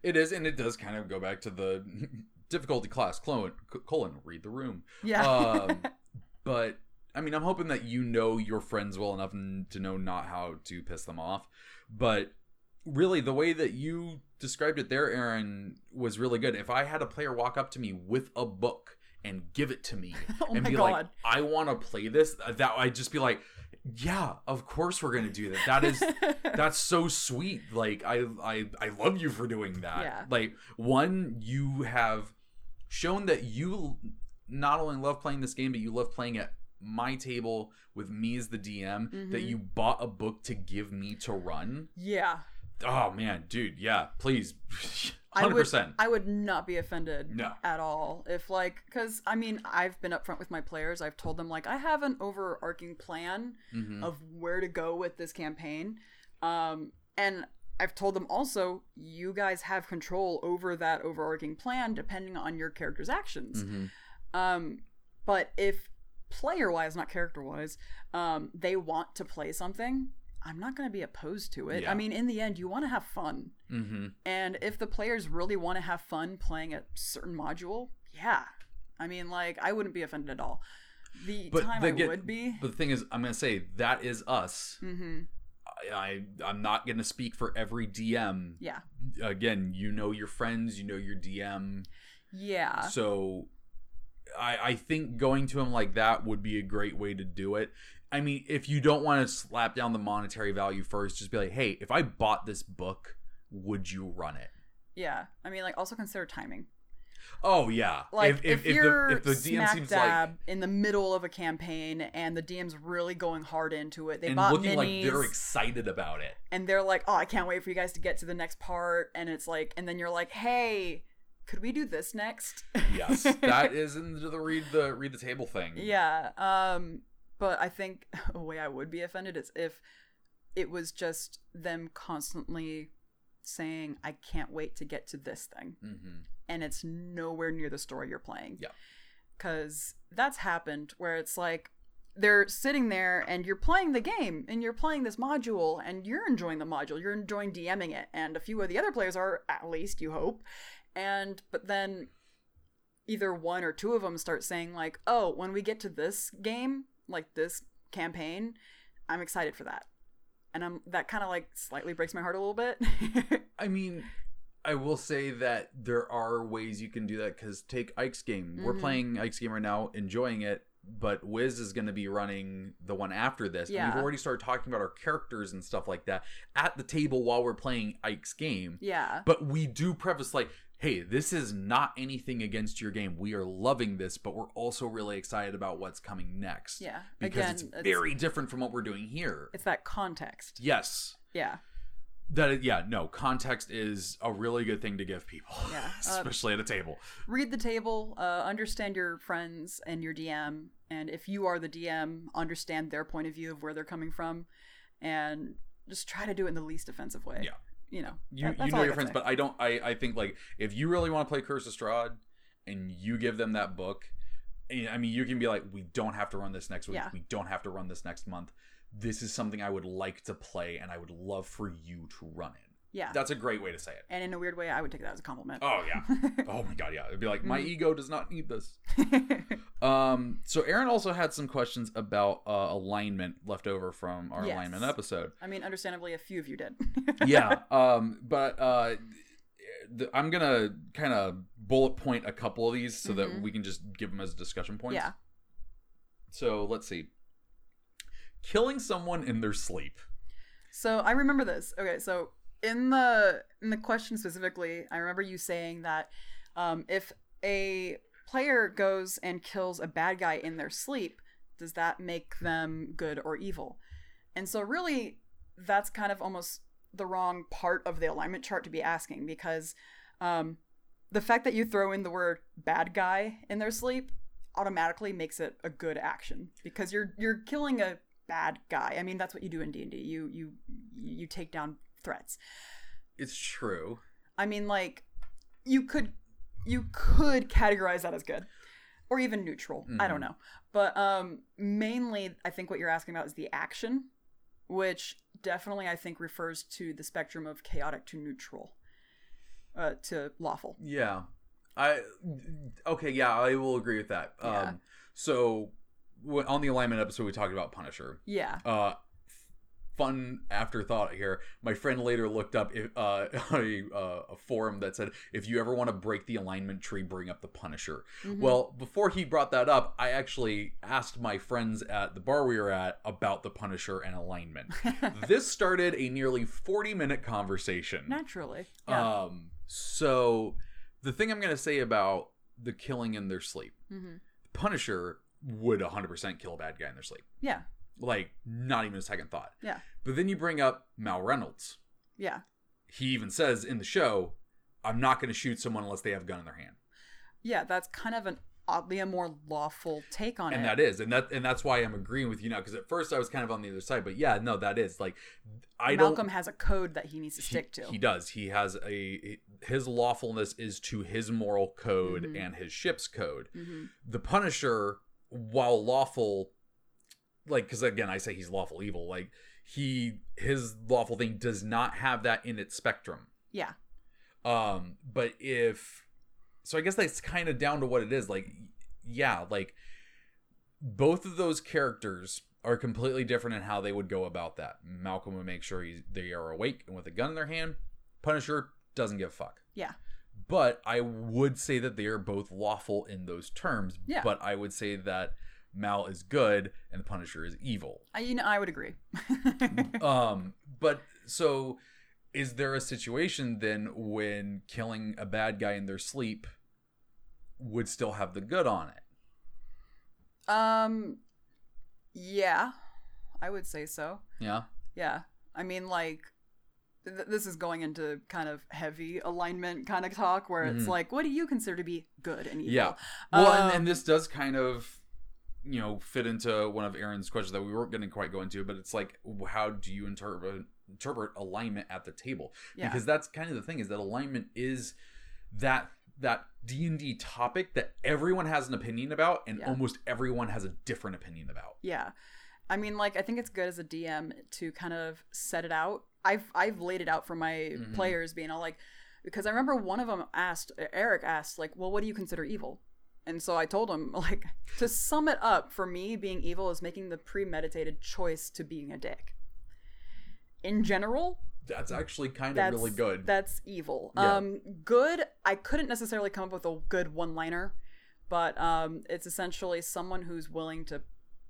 It is, and it does kind of go back to the difficulty class. Colon, colon read the room. Yeah. Um, but I mean, I'm hoping that you know your friends well enough to know not how to piss them off. But really, the way that you described it there, Aaron, was really good. If I had a player walk up to me with a book and give it to me oh and be god. like, "I want to play this," uh, that I'd just be like, "Yeah, of course we're gonna do that. That is." that's so sweet like I, I i love you for doing that Yeah. like one you have shown that you not only love playing this game but you love playing at my table with me as the dm that Mhm. you bought a book to give me to run yeah. oh man dude yeah please I would 100% I would not be offended No. at all if like cuz I mean, I've been upfront with my players. I've told them like I have an overarching plan Mhm. of where to go with this campaign. Um and I've told them also you guys have control over that overarching plan depending on your character's actions. Mhm. Um, but if player wise, not character wise, um, they want to play something, I'm not going to be opposed to it. Yeah. I mean, in the end, you want to have fun. Mhm. And if the players really want to have fun playing a certain module, yeah. I mean, like, I wouldn't be offended at all. The But time the I get- would be. but the thing is i'm gonna say that is us hmm I, I i'm not gonna speak for every dm Yeah. again you know your friends you know your dm Yeah. So I, I think going to him like that would be a great way to do it. I mean, if you don't want to slap down the monetary value first, just be like, hey, if I bought this book, would you run it? Yeah. I mean, like, also consider timing. Oh yeah. Like, if, you're the, if the DM smack seems dab like in the middle of a campaign and the DM's really going hard into it, they and bought looking minis like they're excited about it. and they're like, "Oh, I can't wait for you guys to get to the next part," and it's like, and then you're like, "Hey, could we do this next?" Yes, that is in the read the read the table thing. Yeah. Um, but I think a way I would be offended is if it was just them constantly saying, I can't wait to get to this thing. hmm And it's nowhere near the story you're playing. Yeah. Because that's happened where it's like they're sitting there and you're playing the game and you're playing this module and you're enjoying the module. You're enjoying DMing it. And a few of the other players are, at least, you hope. And, but then either one or two of them start saying like oh when we get to this game like this campaign i'm excited for that and i'm that kind of like slightly breaks my heart a little bit I mean, I will say that there are ways you can do that because take Ike's game. We're Mhm. playing Ike's game right now, enjoying it, but Wiz is going to be running the one after this. And Yeah. we've already started talking about our characters and stuff like that at the table while we're playing Ike's game. yeah But we do preface like, hey, this is not anything against your game. We are loving this, but we're also really excited about what's coming next. yeah Because again it's it's, very different from what we're doing here. it's that context Yes. yeah That yeah, no, context is a really good thing to give people. Yeah, uh, Especially at a table. read the table uh, understand your friends and your dm and if you are the dm understand their point of view of where they're coming from and just try to do it in the least offensive way Yeah. You know You that- you know your friends, say. but I don't I, I think like if you really want to play Curse of Strahd and you give them that book, and, I mean you can be like, we don't have to run this next week. Yeah. We don't have to run this next month. This is something I would like to play and I would love for you to run it. Yeah That's a great way to say it. and in a weird way i would take that as a compliment Oh yeah. oh my god, yeah. It'd be like, my Mm. ego does not need this. Um, so Aaron also had some questions about uh, alignment left over from our Yes. alignment episode. I mean, understandably, a few of you did. yeah. Um, but uh, I'm gonna kind of bullet point a couple of these so that Mhm. we can just give them as discussion points. yeah. So let's see. Killing someone in their sleep. So I remember this. Okay, so in the in the question specifically, I remember you saying that um, if a player goes and kills a bad guy in their sleep, does that make them good or evil? And so really, that's kind of almost the wrong part of the alignment chart to be asking because um, the fact that you throw in the word bad guy in their sleep automatically makes it a good action because you're you're killing a bad guy. I mean, that's what you do in D&D. You you you take down threats. It's true. I mean, like you could you could categorize that as good or even neutral. I don't Mhm. know. But um mainly I think what you're asking about is the action, which definitely I think refers to the spectrum of chaotic to neutral. Uh to lawful. Yeah. I okay. Yeah, I will agree with that. Yeah. Um, so on the alignment episode, we talked about Punisher. Yeah. uh fun afterthought here my friend later looked up if, uh, a, uh, a forum that said if you ever want to break the alignment tree bring up the punisher Mhm. well before he brought that up i actually asked my friends at the bar we were at about the punisher and alignment this started a nearly 40 minute conversation naturally. Yeah. um so the thing i'm going to say about the killing in their sleep hmm punisher would 100% kill a bad guy in their sleep Yeah. Like not even a second thought. Yeah. But then you bring up Mal Reynolds. Yeah. He even says in the show, "I'm not going to shoot someone unless they have a gun in their hand," Yeah, that's kind of an oddly a more lawful take on and it. And that is, and that, and that's why I'm agreeing with you now. Because at first I was kind of on the other side, but yeah, no, that is like, I Malcolm has a code that he needs to he- stick to. He does. He has a his lawfulness is to his moral code Mhm. and his ship's code. hmm The Punisher, while lawful, like because again I say he's lawful evil, like he his lawful thing does not have that in its spectrum. Yeah. Um, but if so, I guess that's kind of down to what it is. Like, yeah, like both of those characters are completely different in how they would go about that. Malcolm would make sure he's, they are awake and with a gun in their hand. Punisher doesn't give a fuck. Yeah. but I would say that they are both lawful in those terms. Yeah. But I would say that Mal is good and the Punisher is evil. I, you know, I would agree. Um, but so is there a situation then when killing a bad guy in their sleep would still have the good on it? um, yeah, I would say so. Yeah. Yeah. I mean, like, th- this is going into kind of heavy alignment kind of talk where it's Mhm. like, what do you consider to be good and evil? Yeah. Well, and, Um, and this does kind of, you know, fit into one of Aaron's questions that we weren't going to quite go into, but it's like, how do you interpret interpret alignment at the table? Yeah. Because that's kind of the thing is that alignment is that that D and D topic that everyone has an opinion about, and Yeah. almost everyone has a different opinion about. Yeah. I mean, like, I think it's good as a DM to kind of set it out. I've I've laid it out for my Mhm. players, being all like, because I remember one of them asked, Eric asked, like, well, what do you consider evil? And so I told him, like, to sum it up, for me, being evil is making the premeditated choice to being a dick. In general, That's actually kind of really good. That's evil. Yeah. Um, good. I couldn't necessarily come up with a good one-liner, but um, it's essentially someone who's willing to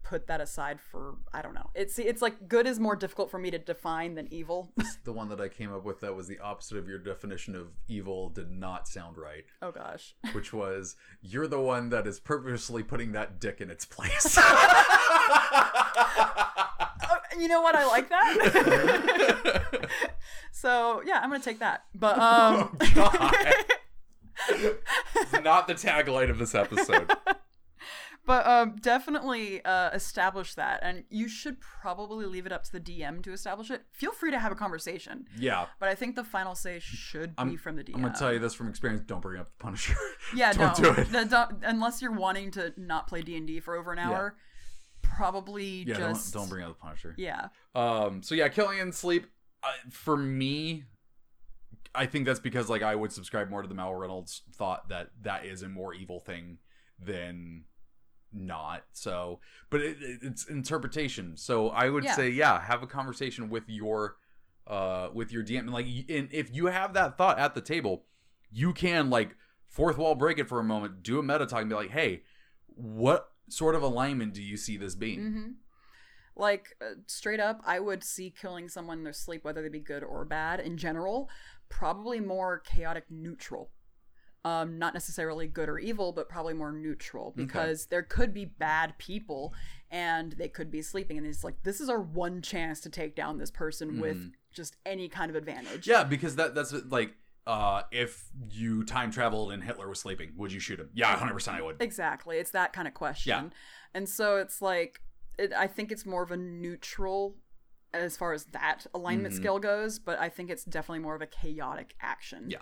put that aside for I don't know. It's it's like good is more difficult for me to define than evil. the one that I came up with that was the opposite of your definition of evil did not sound right, oh gosh. which was you're the one that is purposely putting that dick in its place. Oh, you know what? I like that. so yeah, I'm gonna take that. But um, Oh, God. not the tagline of this episode. But um, definitely uh, establish that, and you should probably leave it up to the DM to establish it. Feel free to have a conversation, Yeah. but I think the final say should be from the DM. I'm gonna tell you this from experience. Don't bring up the Punisher. Yeah, don't no, do it. no, don't- unless you're wanting to not play D and D for over an hour. Probably Yeah, just don't, don't bring up the Punisher. Yeah, Um. So yeah, killing in sleep. Uh, for me, I think that's because like I would subscribe more to the Mal Reynolds thought that that is a more evil thing than not. So, but it, it- it's interpretation. So I would Yeah. say yeah, have a conversation with your uh with your DM and like and if you have that thought at the table, you can like fourth wall break it for a moment, do a meta talk and be like, "Hey, what sort of alignment do you see this being?" hmm Like uh, straight up, I would see killing someone in their sleep, whether they be good or bad, in general, probably more chaotic neutral. Um, not necessarily good or evil, but probably more neutral because there could be bad people and they could be sleeping, and it's like this is our one chance to take down this person with just any kind of advantage. Yeah, because that that's like uh if you time traveled and Hitler was sleeping, would you shoot him? Yeah, 100% I would. Exactly. It's that kind of question. Yeah. And so it's like, it, I think it's more of a neutral as far as that alignment Mhm. skill goes, but I think it's definitely more of a chaotic action. Yeah.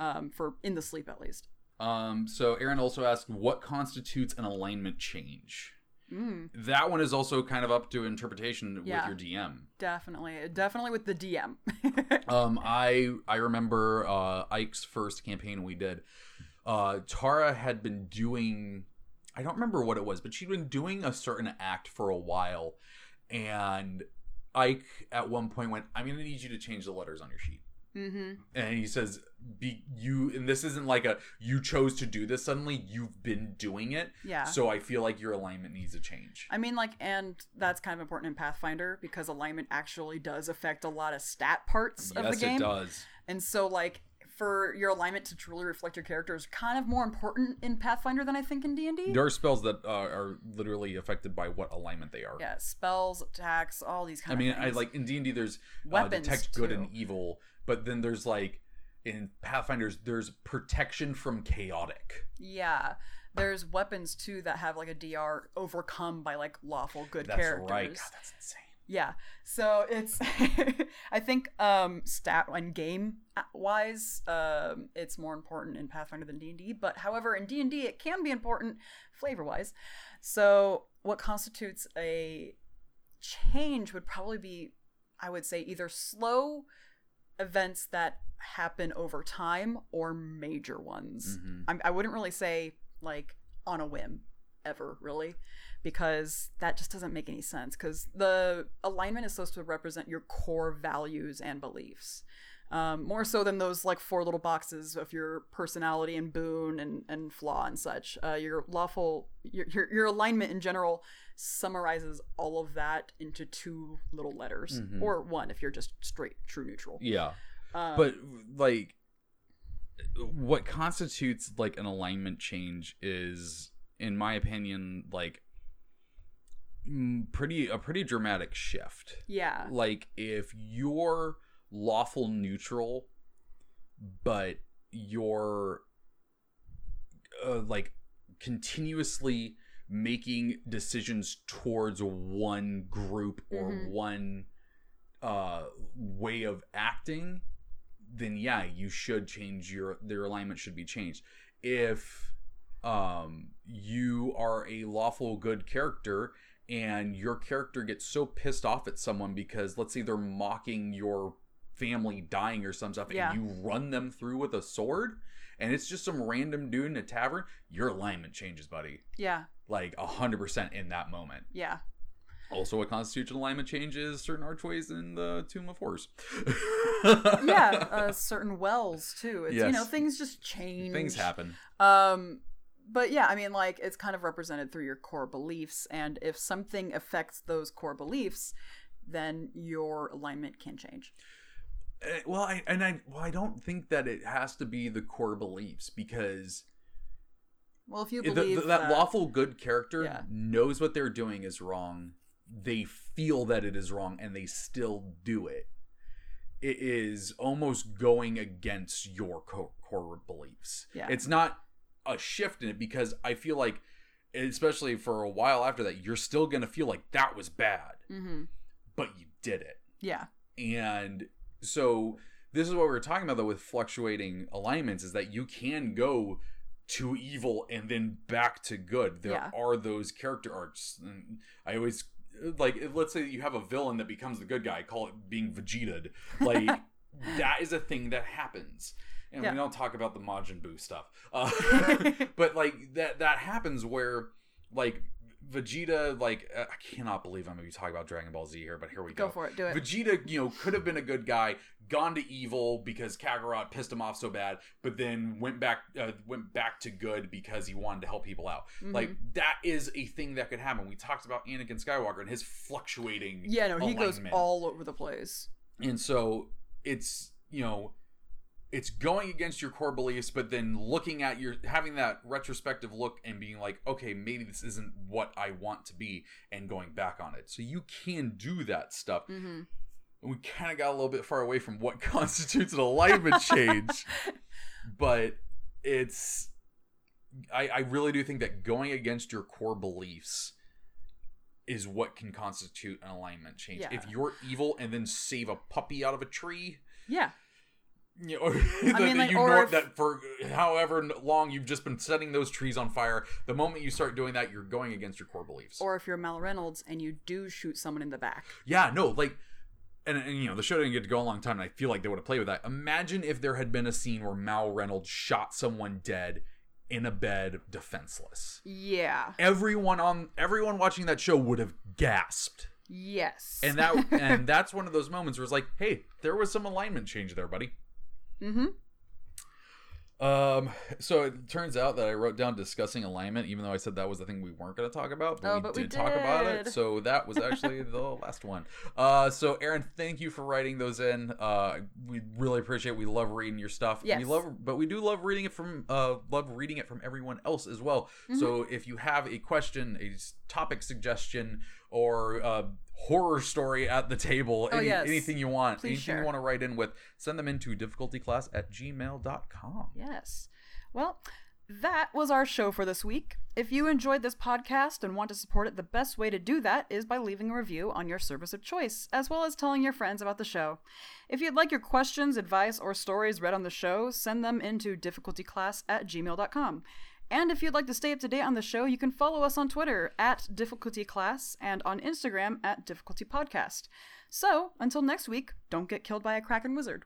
Um, for in the sleep at least. Um so Aaron also asked what constitutes an alignment change? Mm, That one is also kind of up to interpretation Yeah. with your DM. definitely, definitely with the DM. Um I I remember uh Ike's first campaign we did. Uh Tara had been doing I don't remember what it was, but she'd been doing a certain act for a while and Ike at one point went, I'm gonna need you to change the letters on your sheet. Mm-hmm. and he says be you and this isn't like a you chose to do this suddenly you've been doing it Yeah. so i feel like your alignment needs a change I mean, like, and that's kind of important in Pathfinder because alignment actually does affect a lot of stat parts of the game. Yes, it does And so, like, for your alignment to truly reflect your character is kind of more important in Pathfinder than I think in D and D. there are spells that uh, are literally affected by what alignment they are Yeah, spells, attacks, all these i kind mean of i like in d&d there's uh, Weapons, detect good too. and evil but then there's like in pathfinders there's protection from chaotic Yeah, there's weapons too that have like a DR overcome by like lawful good characters. that's characters. right God, that's insane Yeah, so it's I think um stat and game wise, um it's more important in Pathfinder than D and D. But however, in D and D, it can be important flavor wise. So what constitutes a change would probably be, I would say, either slow events that happen over time or major ones. Mhm. I'm, I wouldn't really say like on a whim ever really because that just doesn't make any sense because the alignment is supposed to represent your core values and beliefs Um, more so than those like four little boxes of your personality and boon and, and flaw and such. Uh, your lawful, your, your, your alignment in general summarizes all of that into two little letters, Mhm. or one if you're just straight true neutral. Yeah. Um, but like what constitutes like an alignment change is in my opinion like pretty a pretty dramatic shift yeah, like if you're lawful neutral but you're uh, like continuously making decisions towards one group or Mhm. one uh way of acting then yeah you should change your their alignment should be changed if um you are a lawful good character and your character gets so pissed off at someone because let's say they're mocking your family dying or some stuff Yeah. and you run them through with a sword and it's just some random dude in a tavern your alignment changes buddy yeah, like 100% in that moment yeah. also what constitutes an alignment change is certain archways in the tomb of horrors yeah, uh, certain wells too. It's, You know, things just change. things happen Um, but yeah, I mean, like it's kind of represented through your core beliefs, and if something affects those core beliefs, then your alignment can change. Uh, well I, and i well i don't think that it has to be the core beliefs because Well, if you believe the- that lawful good character Yeah. knows what they're doing is wrong. They feel that it is wrong and they still do it. It is almost going against your core, core beliefs. Yeah. it's not a shift in it because i feel like especially for a while after that you're still gonna feel like that was bad. Hmm but you did it. Yeah, and so this is what we were talking about though with fluctuating alignments is that you can go to evil and then back to good. There Yeah. are those character arcs. And I always like let's say you have a villain that becomes the good guy, call it being Vegeta. Like that is a thing that happens. And Yeah. we don't talk about the Majin Buu stuff. Uh, but like that that happens where like Vegeta like uh, I cannot believe I'm going to be talking about Dragon Ball Z here, but here we go. go for it. Do it. Vegeta, you know, could have been a good guy, gone to evil because Kakarot pissed him off so bad, but then went back uh, went back to good because he wanted to help people out. Mhm. Like that is a thing that could happen. We talked about Anakin Skywalker and his fluctuating yeah, no, he goes all over the place. And so it's, you know, it's going against your core beliefs, but then looking at your having that retrospective look and being like, okay, maybe this isn't what I want to be, and going back on it. So you can do that stuff. hmm We kind of got a little bit far away from what constitutes an alignment change, but it's. I, I really do think that going against your core beliefs is what can constitute an alignment change. Yeah. If you're evil and then save a puppy out of a tree, Yeah, you know, that, mean, like, you or know if- that for however long you've just been setting those trees on fire. The moment you start doing that, you're going against your core beliefs. or if you're Mal Reynolds and you do shoot someone in the back. yeah, no, like, and, and you know, the show didn't get to go a long time, and I feel like they would have played with that. Imagine if there had been a scene where Mal Reynolds shot someone dead in a bed, defenseless. Yeah. Everyone on everyone watching that show would have gasped. Yes. And that and that's one of those moments where it's like, hey, there was some alignment change there, buddy. Hmm Um, so it turns out that I wrote down discussing alignment, even though I said that was the thing we weren't going to talk about, but, Oh, we, but did we talk about it. So that was actually the last one. Uh, so Aaron, thank you for writing those in. Uh, we really appreciate. it. We love reading your stuff. Yes. We love, but we do love reading it from, uh, love reading it from everyone else as well. Mm-hmm. So if you have a question, a topic suggestion, or a horror story at the table, Oh, any, yes. anything you want, Please anything share. you want to write in with, send them into difficultyclass at gmail.com. Yes. Well, that was our show for this week. If you enjoyed this podcast and want to support it, the best way to do that is by leaving a review on your service of choice, as well as telling your friends about the show. If you'd like your questions, advice, or stories read on the show, send them into difficultyclass at gmail.com. And if you'd like to stay up to date on the show, you can follow us on Twitter at Difficulty Class and on Instagram at Difficulty Podcast. So, until next week, don't get killed by a kraken wizard.